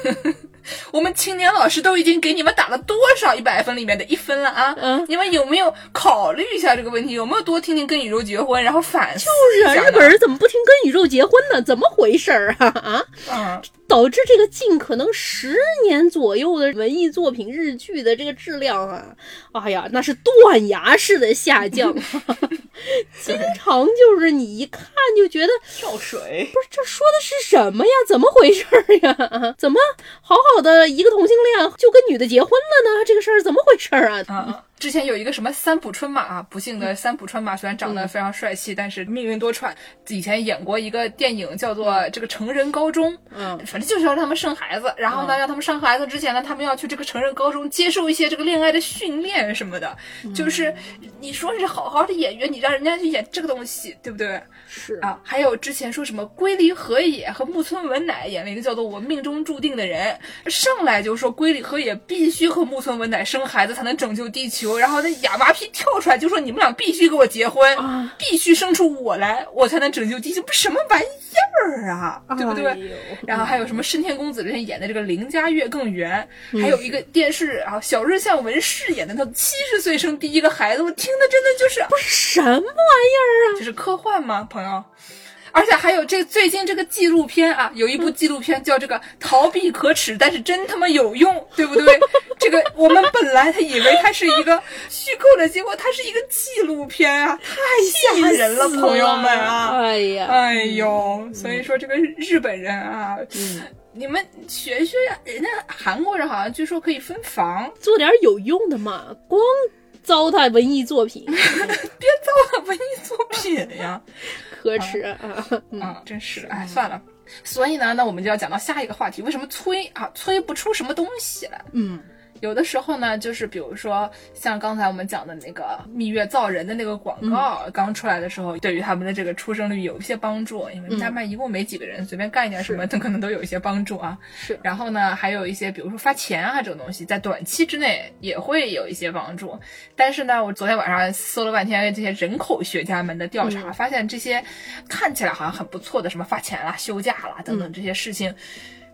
[LAUGHS] [LAUGHS] 我们青年老师都已经给你们打了多少一百分里面的一分了啊？嗯你们有没有考虑一下这个问题？有没有多听听跟宇宙结婚，然后反思就是啊，日本人怎么不听跟宇宙结婚呢？怎么回事儿啊 [LAUGHS] 啊？嗯，导致这个近可能十年左右的文艺作品日剧的这个质量啊，哎呀，那是断崖式的下降，[LAUGHS] 经常就是你一看就觉得，跳水，不是这说的是什么呀？怎么回事儿呀？怎么好好的一个同性恋就跟女的结婚了呢？这个事儿怎么回事儿啊？啊，之前有一个什么三浦春马啊，不幸的三浦春马虽然长得非常帅气，但是命运多舛。以前演过一个电影叫做《这个成人高中》，嗯。反正就是要让他们生孩子，然后呢，让他们生孩子之前呢，他们要去这个成人高中接受一些这个恋爱的训练什么的。就是你说是好好的演员，你让人家去演这个东西，对不对？是。啊，还有之前说什么龟梨和也和木村文乃演了一个叫做《我命中注定的人》，上来就说龟梨和也必须和木村文乃生孩子才能拯救地球，然后那哑巴皮跳出来就说你们俩必须给我结婚，啊必须生出我来，我才能拯救地球，不什么玩意儿啊，对不对？哎然后还有什么深田恭子之前演的这个林家月更圆，还有一个电视啊小日向文饰演的他七十岁生第一个孩子，我听的真的就是什么玩意儿啊？这是科幻吗，朋友？而且还有这最近这个纪录片啊，有一部纪录片叫这个《逃避可耻，但是真他妈有用》，对不对？[LAUGHS] 这个我们本来他以为它是一个虚构的，结果它是一个纪录片啊，太吓人了，朋友们啊！哎呀，哎呦，所以说这个日本人啊，嗯。你们学学呀，人家韩国人好像据说可以分房，做点有用的嘛，光糟蹋文艺作品，[LAUGHS] 别糟蹋文艺作品呀。可耻啊！嗯，真是的，哎，算了。所以呢，那我们就要讲到下一个话题，为什么催啊催不出什么东西来？嗯，有的时候呢，就是比如说像刚才我们讲的那个蜜月造人的那个广告、刚出来的时候，对于他们的这个出生率有一些帮助，因为丹麦一共没几个人，随便干一点什么，都可能都有一些帮助啊。是然后呢，还有一些比如说发钱啊这种东西，在短期之内也会有一些帮助。但是呢，我昨天晚上搜了半天这些人口学家们的调查，发现这些看起来好像很不错的，什么发钱啦、休假啦等等这些事情，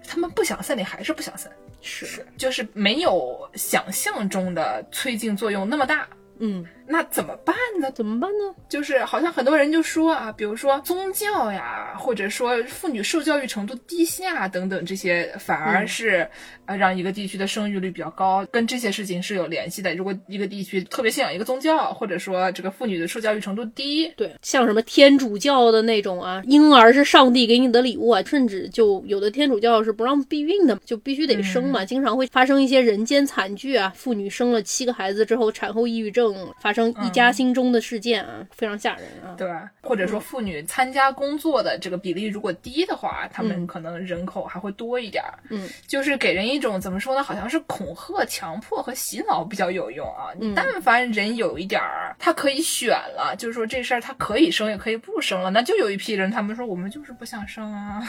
他们不想散，你还是不想散。是，就是没有想象中的催进作用那么大。嗯，那怎么办呢？怎么办呢？就是好像很多人就说啊，比如说宗教呀，或者说妇女受教育程度低下等等这些，反而是呃让一个地区的生育率比较高，跟这些事情是有联系的。如果一个地区特别信仰一个宗教，或者说这个妇女的受教育程度低，对，像什么天主教的那种啊，婴儿是上帝给你的礼物啊，甚至就有的天主教是不让避孕的，就必须得生嘛，经常会发生一些人间惨剧啊，妇女生了七个孩子之后产后抑郁症，发生一家心中的事件啊，非常吓人啊。对吧？或者说妇女参加工作的这个比例如果低的话，他们可能人口还会多一点儿。嗯，就是给人一种怎么说呢？好像是恐吓、强迫和洗脑比较有用啊。嗯你但凡人有一点儿，他可以选了，就是说这事儿他可以生也可以不生了，那就有一批人他们说我们就是不想生啊。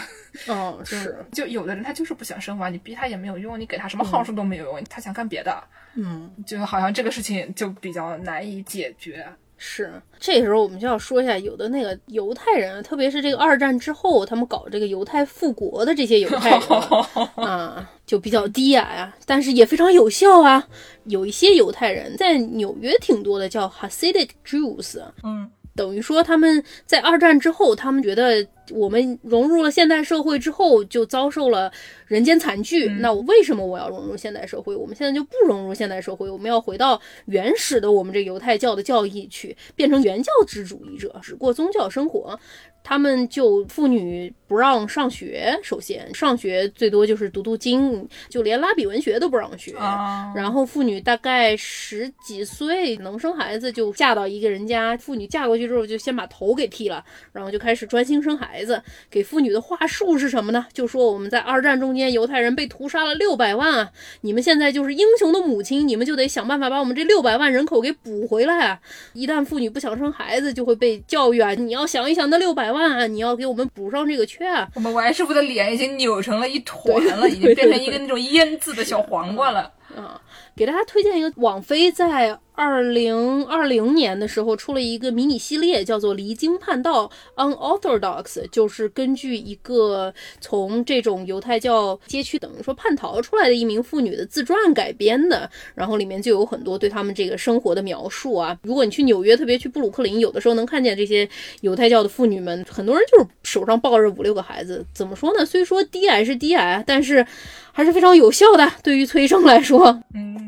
哦，[LAUGHS] 是，就有的人他就是不想生嘛，你逼他也没有用，你给他什么好处都没有用，他想干别的，嗯，就好像这个事情就比较难以解决。是，这时候我们就要说一下，有的那个犹太人啊，特别是这个二战之后，他们搞这个犹太复国的这些犹太人啊 [LAUGHS] 啊，就比较低雅呀，但是也非常有效啊。有一些犹太人在纽约挺多的，叫 Hasidic Jews，嗯，等于说他们在二战之后，他们觉得我们融入了现代社会之后，就遭受了人间惨剧。那我为什么我要融入现代社会？我们现在就不融入现代社会，我们要回到原始的我们这犹太教的教义去，变成原教旨主义者，只过宗教生活。他们就妇女不让上学，首先上学最多就是读读经，就连拉比文学都不让学。然后妇女大概十几岁能生孩子就嫁到一个人家，妇女嫁过去之后就先把头给剃了，然后就开始专心生孩子。给妇女的话术是什么呢？就说我们在二战中间犹太人被屠杀了六百万啊，你们现在就是英雄的母亲，你们就得想办法把我们这六百万人口给补回来啊！一旦妇女不想生孩子，就会被教育啊，你要想一想那六百。万啊，你要给我们补上这个缺啊！我们王师傅的脸已经扭成了一团了，已经变成一个那种腌制的小黄瓜了啊！给大家推荐一个网飞在。二零二零年的时候出了一个迷你系列，叫做《离经叛道》（Unorthodox），就是根据一个从这种犹太教街区等于说叛逃出来的一名妇女的自传改编的。然后里面就有很多对他们这个生活的描述啊。如果你去纽约，特别去布鲁克林，有的时候能看见这些犹太教的妇女们，很多人就是手上抱着五六个孩子。怎么说呢？虽说低矮是低矮，但是还是非常有效的。对于催生来说，嗯。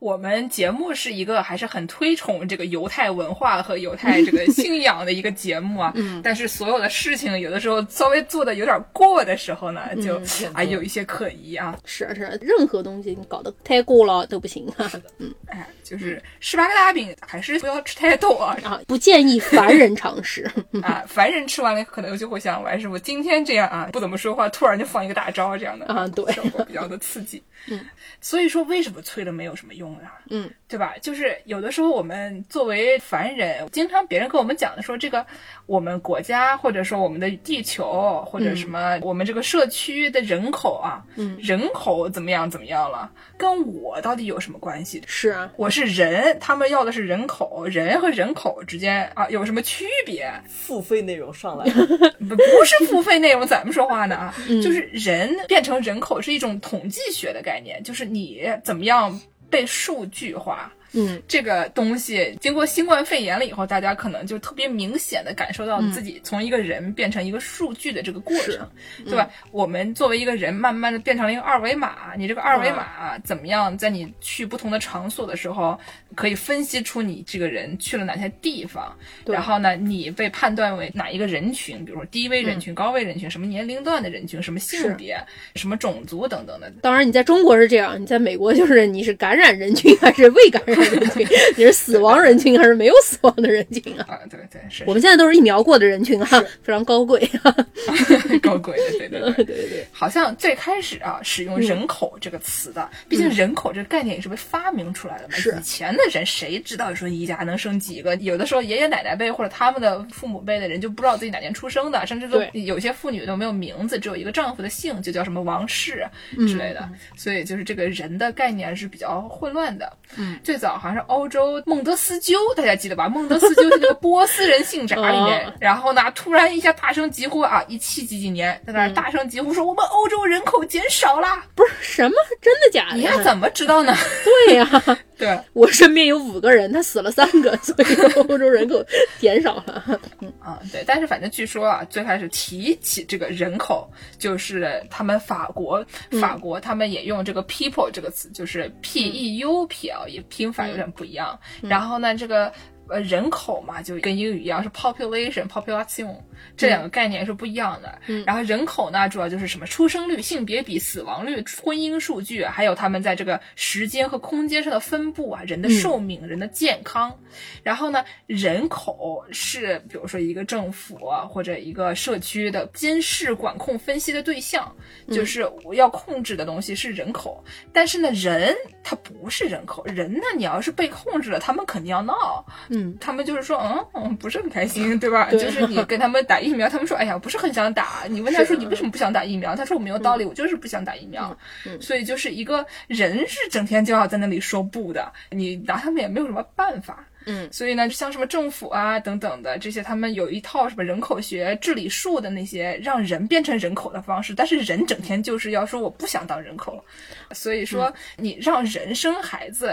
我们节目是一个还是很推崇这个犹太文化和犹太这个信仰的一个节目啊，[LAUGHS] 嗯，但是所有的事情有的时候稍微做的有点过的时候呢，就啊有一些可疑啊。是啊是。啊，任何东西你搞得太过了都不行啊。[LAUGHS] 嗯，哎，就是十八个大饼还是不要吃太多啊，[LAUGHS] 不建议凡人尝试。啊。凡人吃完了可能就会像王师傅今天这样啊，不怎么说话，突然就放一个大招这样的啊，对，比较的刺激。嗯，所以说为什么催了没有什么用啊？嗯。对吧？就是有的时候我们作为凡人，经常别人跟我们讲的说，这个我们国家或者说我们的地球或者什么我们这个社区的人口啊，嗯，人口怎么样怎么样了，跟我到底有什么关系？是啊，我是人，他们要的是人口，人和人口之间啊有什么区别？付费内容上来 [LAUGHS] 不不是付费内容，怎么说话呢？啊，就是人变成人口是一种统计学的概念，就是你怎么样。被数据化。嗯，这个东西经过新冠肺炎了以后，大家可能就特别明显的感受到自己从一个人变成一个数据的这个过程，对吧？我们作为一个人，慢慢的变成了一个二维码。你这个二维码怎么样，在你去不同的场所的时候，可以分析出你这个人去了哪些地方，然后呢，你被判断为哪一个人群，比如说低危人群、高危人群，什么年龄段的人群，什么性别、什么种族等等的。当然，你在中国是这样，你在美国就是你是感染人群还是未感染？人群，[LAUGHS] 你是死亡人群还是没有死亡的人群啊？啊，对对是。我们现在都是疫苗过的人群啊，[LAUGHS] 非常高贵，[LAUGHS] 高贵的，对对对对对。好像最开始啊，使用人口这个词的，毕竟人口这个概念也是被发明出来的嘛。是。以前的人谁知道说一家能生几个？有的时候爷爷奶奶辈或者他们的父母辈的人就不知道自己哪年出生的，甚至都有些妇女都没有名字，只有一个丈夫的姓，就叫什么王氏之类的。所以就是这个人的概念是比较混乱的。嗯，最早。好像是欧洲孟德斯鸠，大家记得吧？孟德斯鸠是那个波斯人信札里面，[LAUGHS] 然后呢，突然一下大声疾呼啊，一七几几年在那大声疾呼说，我们欧洲人口减少了，不是什么真的假的？你还怎么知道呢？[LAUGHS] 对呀，对我身边有五个人，他死了三个，所以欧洲人口减少了。嗯啊，对，但是反正据说啊，最开始提起这个人口，就是他们法国，法国他们也用这个 people 这个词，就是 p e u p l，也拼法。有点不一样，然后呢，这个。呃，人口嘛，就跟英语一样是 population，population 这两个概念是不一样的。嗯，然后人口呢，主要就是什么出生率、性别比、死亡率、婚姻数据，还有他们在这个时间和空间上的分布啊，人的寿命、人的健康。然后呢，人口是比如说一个政府或者一个社区的监视、管控、分析的对象，就是我要控制的东西是人口。但是呢，人他不是人口，人呢，你要是被控制了，他们肯定要闹。嗯，他们就是说，嗯嗯，不是很开心，[LAUGHS] 对吧？就是你跟他们打疫苗，他们说，哎呀，不是很想打。[LAUGHS] 你问他说，你为什么不想打疫苗？他说我没有道理，我就是不想打疫苗。所以就是一个人是整天就要在那里说不的，你拿他们也没有什么办法。嗯，所以呢，像什么政府啊等等的这些，他们有一套什么人口学、治理术的那些让人变成人口的方式，但是人整天就是要说我不想当人口，所以说你让人生孩子，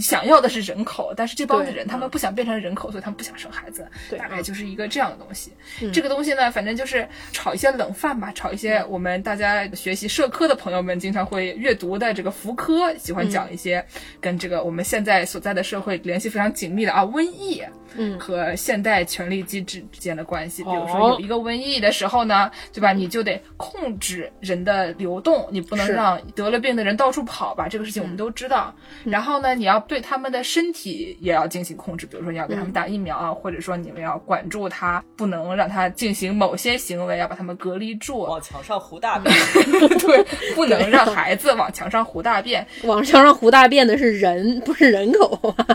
想要的是人口，但是这帮子人他们不想变成人口，所以他们不想生孩子，对大概嗯。就是一个这样的东西。这个东西呢，反正就是炒一些冷饭吧，炒一些我们大家学习社科的朋友们经常会阅读的这个福柯，喜欢讲一些跟这个我们现在所在的社会联系非常紧密的啊瘟疫。嗯和现代权力机制之间的关系，比如哦说有一个瘟疫的时候呢，对吧？你就得控制人的流动，你不能让得了病的人到处跑吧？这个事情我们都知道。然后呢，你要对他们的身体也要进行控制，比如说你要给他们打疫苗啊，或者说你们要管住他，不能让他进行某些行为，要把他们隔离住。往墙上糊大便，[LAUGHS] 对，不能让孩子往墙上糊大便。[LAUGHS] 往墙上让胡大便的是人，不是人口啊。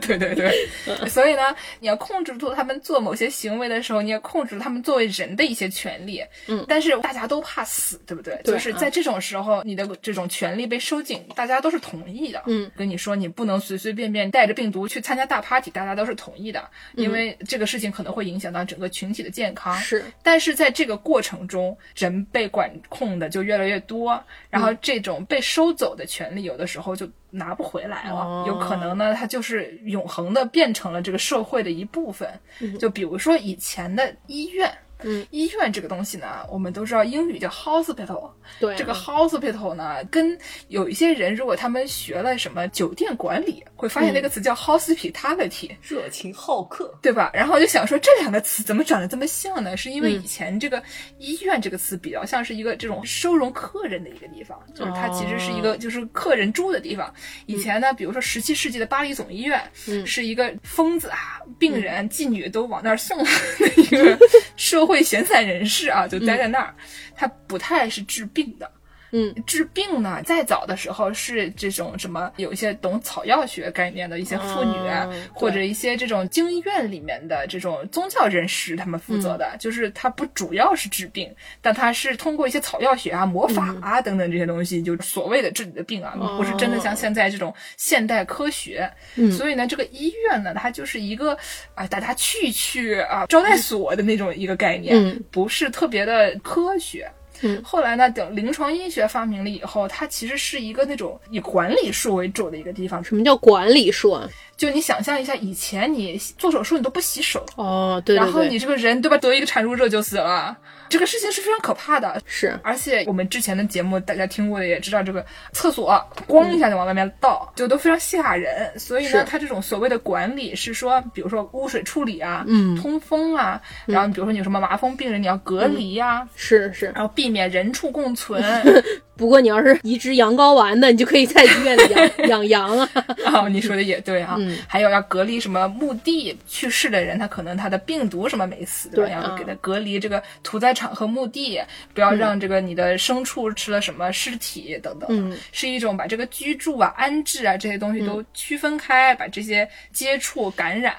对 [LAUGHS] 对对，[LAUGHS] 所以呢，你要控制住他们做某些行为的时候，你也控制住他们作为人的一些权利。嗯，但是大家都怕死，对不对？对就是在这种时候，你的这种权利被收紧，大家都是同意的。嗯，跟你说你不能随随便便带着病毒去参加大 party，大家都是同意的，因为这个事情可能会影响到整个群体的健康。是，但是在这个过程中，人被管控的就越来越多，然后这种被收走的权利，有的时候就拿不回来了，哦有可能呢，它就是永恒的变成了这个社会的一部分。就比如说以前的医院。嗯，医院这个东西呢，我们都知道英语叫 hospital，对啊这个 hospital 呢，跟有一些人如果他们学了什么酒店管理，会发现那个词叫 hospitality，、热情好客。对吧？然后就想说，这两个词怎么长得这么像呢？是因为以前这个医院这个词比较像是一个这种收容客人的一个地方，就是它其实是一个就是客人住的地方。以前呢，比如说十七世纪的巴黎总医院，嗯是一个疯子啊、病人、妓女都往那儿送的一个 [LAUGHS] 社会闲散人士啊，就待在那儿。他不太是治病的。嗯，治病呢，再早的时候是这种什么，有一些懂草药学概念的一些妇女，哦或者一些这种经医院里面的这种宗教人士，他们负责的，就是它不主要是治病，但它是通过一些草药学啊、魔法啊、等等这些东西，就所谓的治你的病啊，不是真的像现在这种现代科学。嗯。所以呢，这个医院呢，它就是一个啊、大家去一去啊招待所的那种一个概念，嗯。不是特别的科学。嗯后来呢，等临床医学发明了以后，它其实是一个那种以管理术为主的一个地方。什么叫管理术啊？就你想象一下，以前你做手术你都不洗手，哦，对对对，然后你这个人对吧，得一个产褥热就死了，这个事情是非常可怕的。是而且我们之前的节目大家听过的也知道，这个厕所咣一下就往外面倒，就都非常吓人。所以呢，它这种所谓的管理是说，比如说污水处理啊，嗯通风啊，然后比如说你有什么麻风病人，你要隔离呀、是是。然后避免人畜共存。[LAUGHS] 不过你要是移植羊羔丸的，你就可以在医院里养 [LAUGHS] 养羊啊。哦，你说的也对啊。嗯还有要隔离什么墓地去世的人，他可能他的病毒什么没死，对吧？要给他隔离这个屠宰场和墓地，不要让这个你的牲畜吃了什么尸体等等。嗯，是一种把这个居住啊、安置啊这些东西都区分开，把这些接触、感染，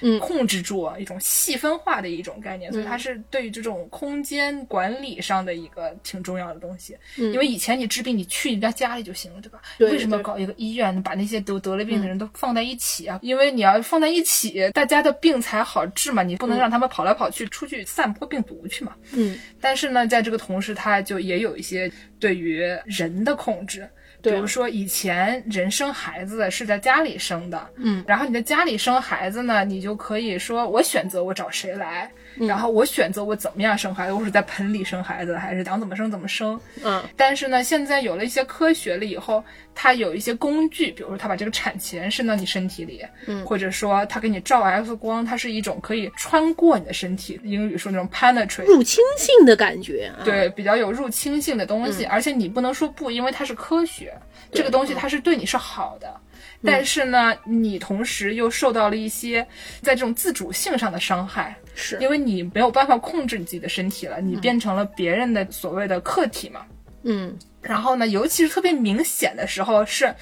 嗯控制住，一种细分化的一种概念。所以它是对于这种空间管理上的一个挺重要的东西。嗯因为以前你治病，你去人家家里就行了，对吧？对为什么对搞一个医院，把那些得得了病的人都放在一起啊？因为你要放在一起，大家的病才好治嘛。你不能让他们跑来跑去，出去散播病毒去嘛。嗯，但是呢，在这个同时，他就也有一些对于人的控制。比如说，以前人生孩子是在家里生的，嗯，然后你在家里生孩子呢，你就可以说我选择我找谁来，然后我选择我怎么样生孩子，我是在盆里生孩子，还是想怎么生怎么生。嗯，但是呢，现在有了一些科学了以后，它有一些工具，比如说它把这个产钳伸到你身体里，嗯或者说它给你照 X 光，它是一种可以穿过你的身体，英语说那种 penetrate，入侵性的感觉啊。，对，比较有入侵性的东西，而且你不能说不，因为它是科学，这个东西它是对你是好的。但是呢，你同时又受到了一些在这种自主性上的伤害，是。因为你没有办法控制你自己的身体了，你变成了别人的所谓的客体嘛。嗯。然后呢，尤其是特别明显的时候，是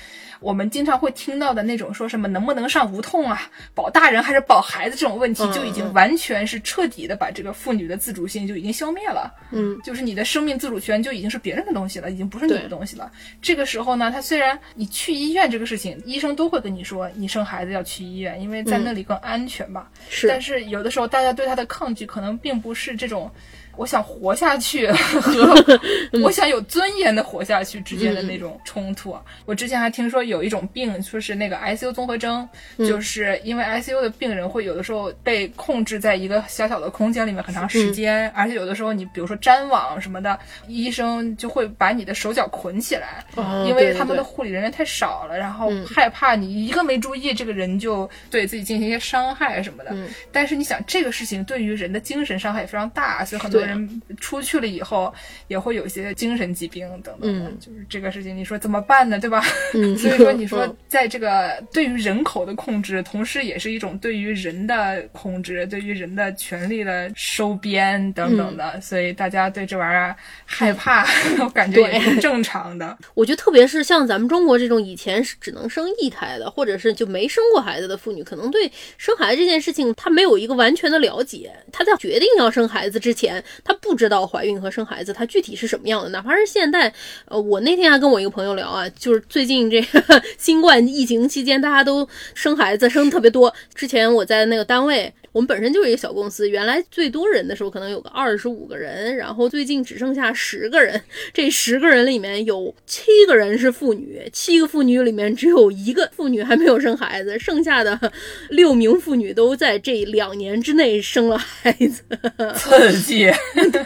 我们经常会听到的那种说什么能不能上无痛啊，保大人还是保孩子这种问题，嗯就已经完全是彻底的把这个妇女的自主性就已经消灭了。嗯，就是你的生命自主权就已经是别人的东西了，已经不是你的东西了。这个时候呢，他虽然你去医院这个事情，医生都会跟你说你生孩子要去医院，因为在那里更安全嘛。是但是有的时候大家对他的抗拒可能并不是这种。我想活下去 [LAUGHS] 和 [LAUGHS] 我想有尊严的活下去之间的那种冲突啊！我之前还听说有一种病，说是那个 ICU 综合征，就是因为 ICU 的病人会有的时候被控制在一个小小的空间里面很长时间，而且有的时候你比如说粘网什么的，医生就会把你的手脚捆起来，哦因为他们的护理人员太少了，然后害怕你一个没注意，这个人就对自己进行一些伤害什么的。嗯。但是你想，这个事情对于人的精神伤害也非常大，所以很多人出去了以后也会有一些精神疾病等等的。嗯就是这个事情，你说怎么办呢？对吧？嗯 [LAUGHS] 所以说，你说嗯在这个对于人口的控制，同时也是一种对于人的控制，对于人的权利的收编等等嗯的。所以大家对这玩意儿害怕，[LAUGHS] 我感觉也是正常的。[LAUGHS] 我觉得特别是像咱们中国这种以前是只能生一胎的，或者是就没生过孩子的妇女，可能对生孩子这件事情她没有一个完全的了解。她在决定要生孩子之前，她不知道怀孕和生孩子她具体是什么样的。哪怕是现在，呃，我那天还跟我一个朋友聊啊，就是最近这个 [LAUGHS] 新冠疫情期间，大家都生孩子生的特别多。之前我在那个单位。我们本身就是一个小公司，原来最多人的时候可能有个二十五个人，然后最近只剩下十个人。这十个人里面有七个人是妇女，七个妇女里面只有一个妇女还没有生孩子，剩下的六名妇女都在这两年之内生了孩子。刺激，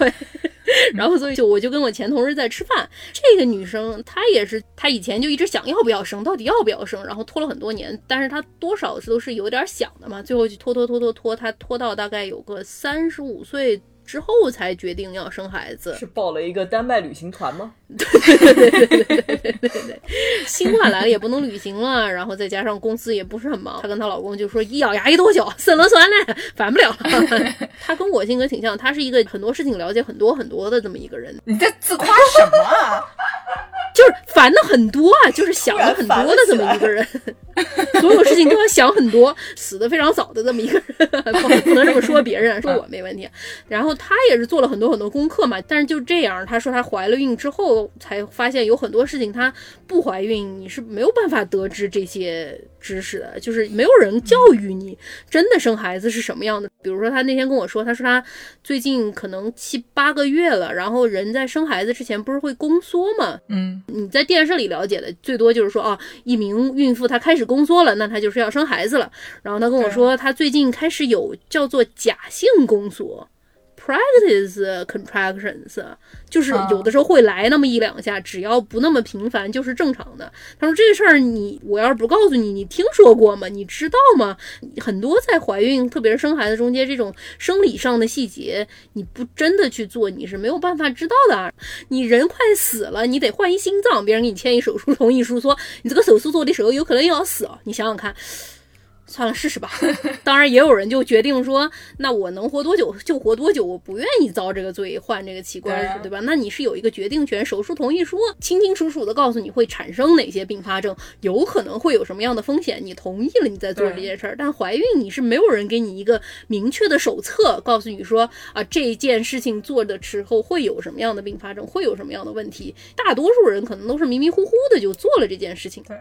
[LAUGHS] [LAUGHS] 然后所以就我就跟我前同事在吃饭，这个女生她也是，她以前就一直想要不要生，到底要不要生，然后拖了很多年，但是她多少是都是有点想的嘛，最后就拖拖拖拖拖，她拖到大概有个三十五岁。之后才决定要生孩子，是报了一个丹麦旅行团吗？[LAUGHS] 对对对对对对对新冠来了也不能旅行了，然后再加上公司也不是很忙，她跟她老公就说一咬牙一跺脚，算了算了，烦不了了。[LAUGHS] 她跟我性格挺像，她是一个很多事情了解很多很多的这么一个人，你在自夸什么啊？[LAUGHS] 就是烦的很多啊，就是想的很多的这么一个人，所有事情都要想很多，死的非常早的这么一个人，[LAUGHS] 不不能这么说别人，说我没问题。然后她也是做了很多很多功课嘛，但是就这样，她说她怀了孕之后才发现有很多事情她不怀孕你是没有办法得知这些知识的，就是没有人教育你真的生孩子是什么样的。比如说她那天跟我说，她说她最近可能七八个月了，然后人在生孩子之前不是会宫缩嘛，嗯，你在电视里了解的最多就是说啊，一名孕妇她开始宫缩了，那她就是要生孩子了。然后她跟我说，她最近开始有叫做假性宫缩。Practice contractions 就是有的时候会来那么一两下，只要不那么频繁就是正常的。他说这个事儿你我要是不告诉你，你听说过吗？你知道吗？很多在怀孕，特别是生孩子中间这种生理上的细节，你不真的去做，你是没有办法知道的。你人快死了，你得换一心脏，别人给你签一手术同意书，说你这个手术做的时候有可能要死哦。你想想看。算了，试试吧。[LAUGHS] 当然，也有人就决定说，那我能活多久就活多久，我不愿意遭这个罪，换这个器官，对吧？那你是有一个决定权，手术同意书清清楚楚的告诉你会产生哪些并发症，有可能会有什么样的风险，你同意了，你再做这件事儿。但怀孕你是没有人给你一个明确的手册，告诉你说啊这件事情做的时候会有什么样的并发症，会有什么样的问题。大多数人可能都是迷迷糊糊的就做了这件事情。对。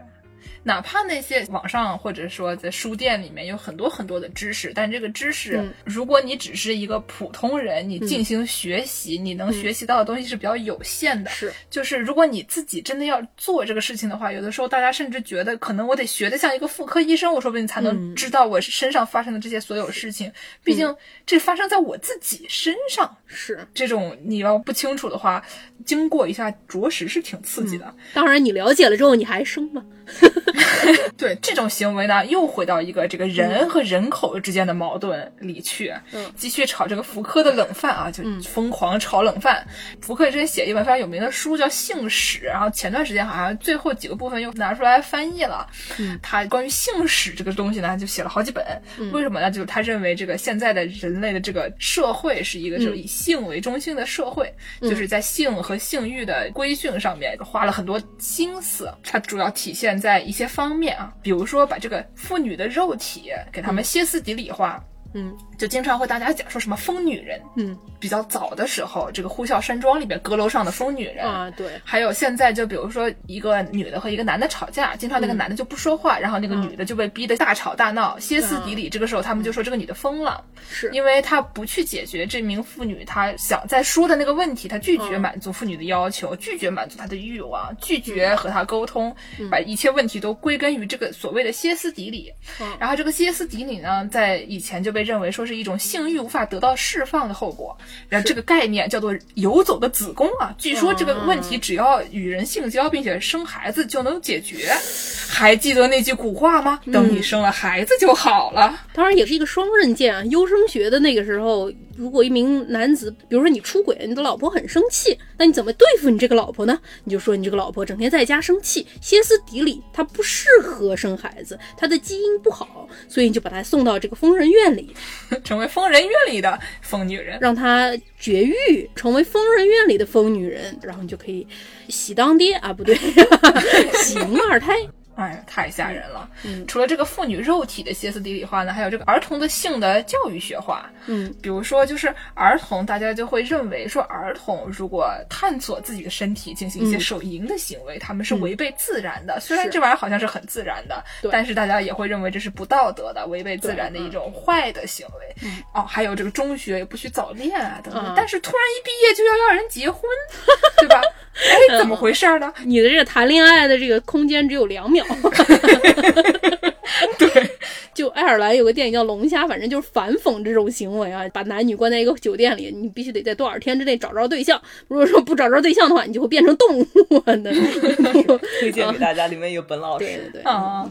哪怕那些网上或者说在书店里面有很多很多的知识，但这个知识，嗯如果你只是一个普通人，你进行学习，你能学习到的东西是比较有限的。是，就是如果你自己真的要做这个事情的话，有的时候大家甚至觉得，可能我得学的像一个妇科医生，我说不定才能知道我身上发生的这些所有事情。毕竟这发生在我自己身上，是。这种你要不清楚的话，经过一下着实是挺刺激的。当然，你了解了之后，你还生吗？[LAUGHS] 对这种行为呢，又回到一个这个人和人口之间的矛盾里去，嗯继续炒这个福柯的冷饭啊，就疯狂炒冷饭。福柯之前写一本非常有名的书叫《性史》，然后前段时间好像最后几个部分又拿出来翻译了。嗯他关于性史这个东西呢，就写了好几本。为什么呢？就是他认为这个现在的人类的这个社会是一个就是以性为中心的社会，就是在性和性欲的规训上面花了很多心思。它主要体现在一些方面啊，比如说把这个妇女的肉体给他们歇斯底里化。就经常会大家讲说什么疯女人。嗯。比较早的时候，这个《呼啸山庄》里边阁楼上的疯女人。啊，对，还有现在就比如说一个女的和一个男的吵架，经常那个男的就不说话，然后那个女的就被逼得大吵大闹、歇斯底里。这个时候他们就说这个女的疯了，是。因为她不去解决这名妇女她想在说的那个问题，她拒绝满足妇女的要求，拒绝满足她的欲望，拒绝和她沟通，把一切问题都归根于这个所谓的歇斯底里。然后这个歇斯底里呢，在以前就被认为说是一种性欲无法得到释放的后果，然后这个概念叫做游走的子宫啊。据说这个问题只要与人性交并且生孩子就能解决。还记得那句古话吗？等你生了孩子就好了。当然也是一个双刃剑啊。优生学的那个时候，如果一名男子，比如说你出轨，你的老婆很生气，那你怎么对付你这个老婆呢？你就说你这个老婆整天在家生气，歇斯底里，她不适合生孩子，她的基因不好，所以你就把她送到这个疯人院里，成为疯人院里的疯女人。让她绝育，成为疯人院里的疯女人，然后你就可以喜当爹啊，不对，[LAUGHS] 喜迎二胎。哎呀，太吓人了！嗯除了这个妇女肉体的歇斯底里化呢，还有这个儿童的性的教育学化。嗯，比如说，就是儿童，大家就会认为说，儿童如果探索自己的身体，进行一些嗯手淫的行为，他们是违背自然的。虽然这玩意儿好像是很自然的，对但是大家也会认为这是不道德的、违背自然的一种坏的行为。哦，还有这个中学也不许早恋啊等等。嗯但是突然一毕业就要要人结婚，对吧？[LAUGHS] 哎，怎么回事呢？你的这个谈恋爱的这个空间只有两秒。[LAUGHS] 对，就爱尔兰有个电影叫《龙虾》，反正就是反讽这种行为啊，把男女关在一个酒店里，你必须得在多少天之内找着对象。如果说不找着对象的话，你就会变成动物的。[LAUGHS] 推荐给大家，里面有本老对师。对对，啊，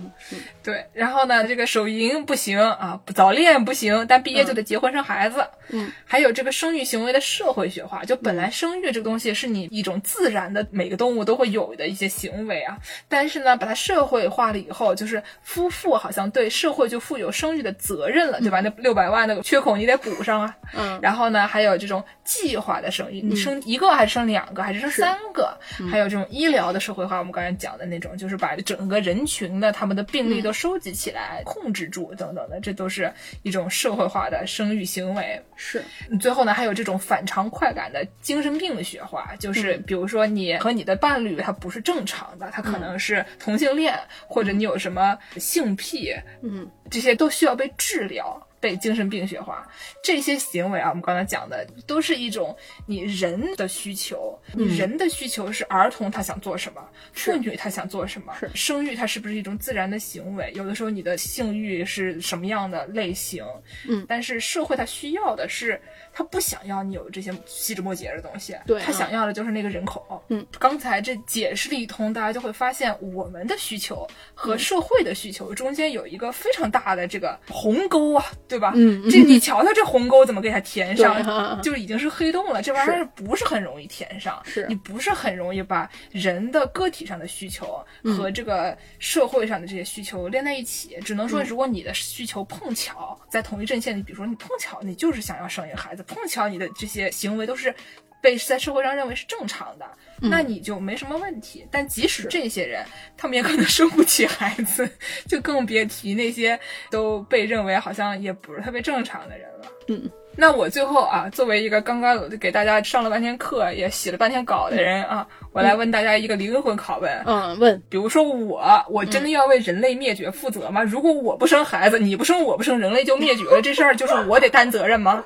对，然后呢，这个手淫不行啊，不早恋不行，但毕业就得结婚生孩子。嗯，还有这个生育行为的社会学化，就本来生育这个东西是你一种自然的，每个动物都会有的一些行为啊，但是呢，把它社会化了以后，就是夫妇好像对社会就负有生育的责任了，对吧？那六百万那个缺口你得补上啊。嗯，然后呢，还有这种计划的生育，你生一个还是生两个，还是生三个？还有这种医疗的社会化，我们刚才讲的那种，就是把整个人群的他们的病例都收集起来、控制住等等的，这都是一种社会化的生育行为。是，最后呢，还有这种反常快感的精神病学化，就是比如说你和你的伴侣他不是正常的，他可能是同性恋，或者你有什么性癖，嗯，这些都需要被治疗。被精神病学化，这些行为啊，我们刚才讲的都是一种你人的需求，你人的需求是儿童他想做什么，妇女她想做什么，生育它是不是一种自然的行为？有的时候你的性欲是什么样的类型，嗯。但是社会它需要的是，他不想要你有这些细枝末节的东西，对他想要的就是那个人口。嗯，刚才这解释了一通，大家就会发现我们的需求和社会的需求中间有一个非常大的这个鸿沟啊，对吧？嗯嗯这你瞧瞧这鸿沟怎么给它填上，就已经是黑洞了。这玩意儿不是很容易填上，是你不是很容易把人的个体上的需求嗯和这个社会上的这些需求连在一起。只能说，嗯如果你的需求碰巧在同一阵线里，比如说你碰巧你就是想要生一个孩子，碰巧你的这些行为都是。被在社会上认为是正常的，嗯那你就没什么问题。但即使这些人，他们也可能生不起孩子，就更别提那些都被认为好像也不是特别正常的人了。嗯，那我最后啊，作为一个刚刚给大家上了半天课，也写了半天稿的人啊，我来问大家一个灵魂拷问。嗯，问比如说我，我真的要为人类灭绝负责吗？如果我不生孩子，你不生，我不生，人类就灭绝了，这事儿就是我得担责任吗？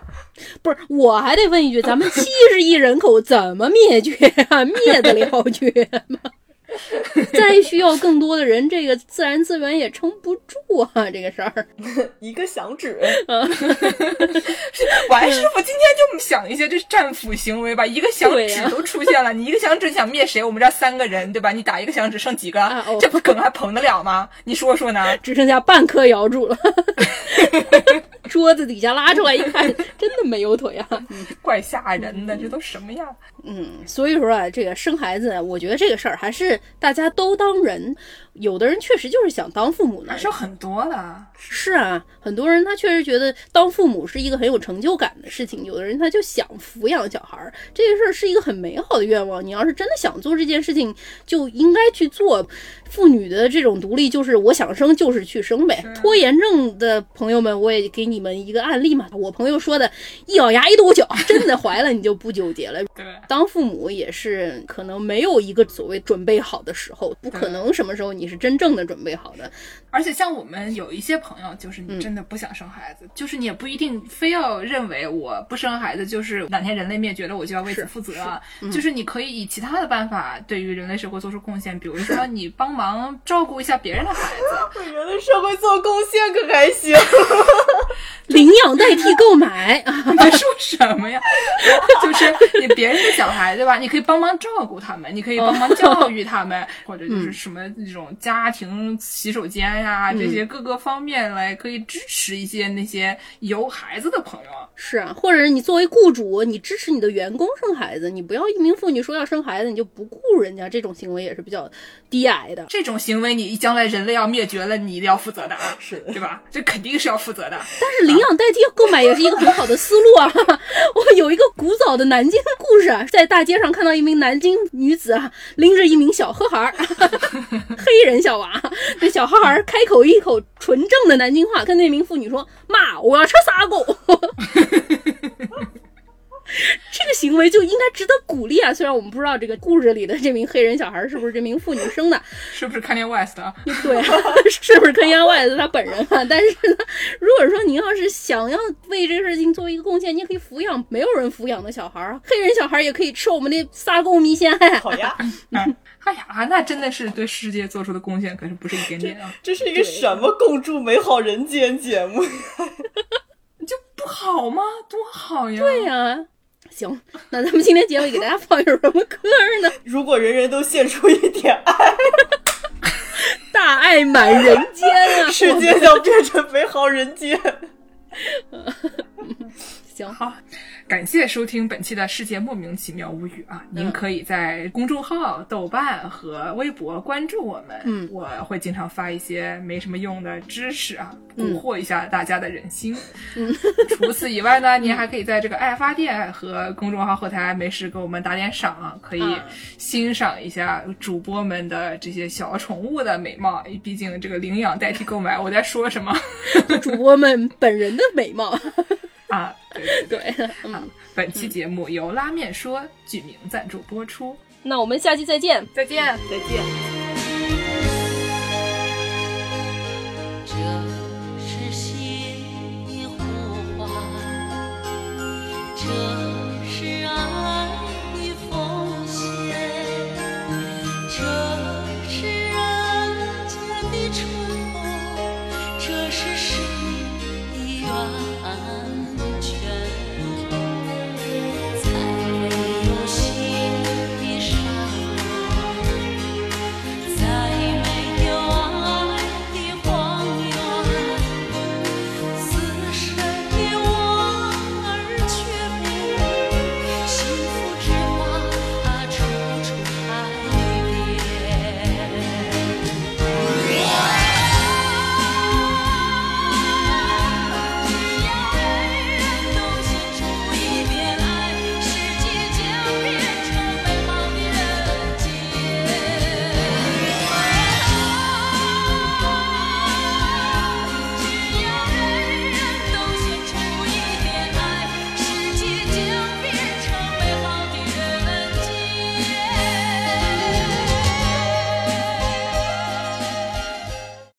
不是，我还得问一句，咱们七十亿人口怎么灭绝啊？灭得了绝吗？[LAUGHS] 再需要更多的人，这个自然资源也撑不住啊！这个事儿，[LAUGHS] 一个响指，[LAUGHS] 王师傅今天就想一些这战斧行为吧，一个响指都出现了，你一个响指想灭谁？我们这三个人，对吧？你打一个响指剩几个？啊哦这不梗还捧得了吗？你说说呢？只剩下半颗瑶柱了。桌子底下拉出来一看，[LAUGHS] 真的没有腿啊！[LAUGHS] 怪吓人的，这都什么样？嗯，所以说啊，这个生孩子，我觉得这个事儿还是大家都当人。有的人确实就是想当父母呢，是很多的。是啊，很多人他确实觉得当父母是一个很有成就感的事情。有的人他就想抚养小孩儿，这个事儿是一个很美好的愿望。你要是真的想做这件事情，就应该去做。妇女的这种独立，就是我想生就是去生呗。拖延症的朋友们，我也给你们一个案例嘛。我朋友说的，一咬牙一跺脚，真的怀了，你就不纠结了。[LAUGHS] 对，当父母也是可能没有一个所谓准备好的时候，不可能什么时候你是真正的准备好的。而且像我们有一些朋友，就是你真的不想生孩子，就是你也不一定非要认为我不生孩子就是哪天人类灭绝了我就要为此负责，就是你可以以其他的办法对于人类社会做出贡献，比如说你帮忙。忙照顾一下别人的孩子，为 [LAUGHS] 人类社会做贡献可还行？[LAUGHS] [LAUGHS] 领养代替购买，[LAUGHS] 你说什么呀？[LAUGHS] 就是你别人的小孩对吧？你可以帮忙照顾他们，你可以帮忙教育他们，或者就是什么那种家庭洗手间呀，这些各个方面来可以支持一些那些有孩子的朋友。是啊，或者你作为雇主，你支持你的员工生孩子，你不要一名妇女说要生孩子你就不顾人家，这种行为也是比较低矮的。这种行为，你将来人类要灭绝了，你一定要负责的啊，是对吧？这肯定是要负责的。但是领养代替购买也是一个很好的思路啊！[LAUGHS] 我有一个古早的南京故事啊，在大街上看到一名南京女子啊，拎着一名小黑孩儿，[LAUGHS] 黑人小娃，那小黑孩儿开口一口纯正的南京话，跟那名妇女说：“妈，我要吃砂锅。” [LAUGHS] [LAUGHS] 这个行为就应该值得鼓励啊！虽然我们不知道这个故事里的这名黑人小孩是不是这名妇女生的，[LAUGHS] 是不是 Kanye West 啊？[LAUGHS] 对啊，是不是 Kanye West 他本人啊？但是呢，如果说你要是想要为这个事情做一个贡献，你也可以抚养没有人抚养的小孩，黑人小孩也可以吃我们的撒贡米线。好呀，嗯哎呀，那真的是对世界做出的贡献可是不是一点点啊！这是一个什么共筑美好人间节目呀？就不好吗？多好呀！对呀。行，那咱们今天结尾给大家放一首什么歌呢？[LAUGHS] 如果人人都献出一点爱，大爱满人间啊，[LAUGHS] 世界将变成美好人间。[LAUGHS] 行好。感谢收听本期的世界莫名其妙无语啊！您可以在公众号、豆瓣和微博关注我们，嗯，我会经常发一些没什么用的知识啊，蛊惑一下大家的人心。嗯，除此以外呢，您还可以在这个爱发电和公众号后台没事给我们打点赏啊，可以欣赏一下主播们的这些小宠物的美貌。毕竟这个领养代替购买，我在说什么？[LAUGHS] [LAUGHS] 主播们本人的美貌。啊，[LAUGHS] 对对对，嗯，本期节目由拉面说剧名赞助播出，那我们下期再见，再见，再见。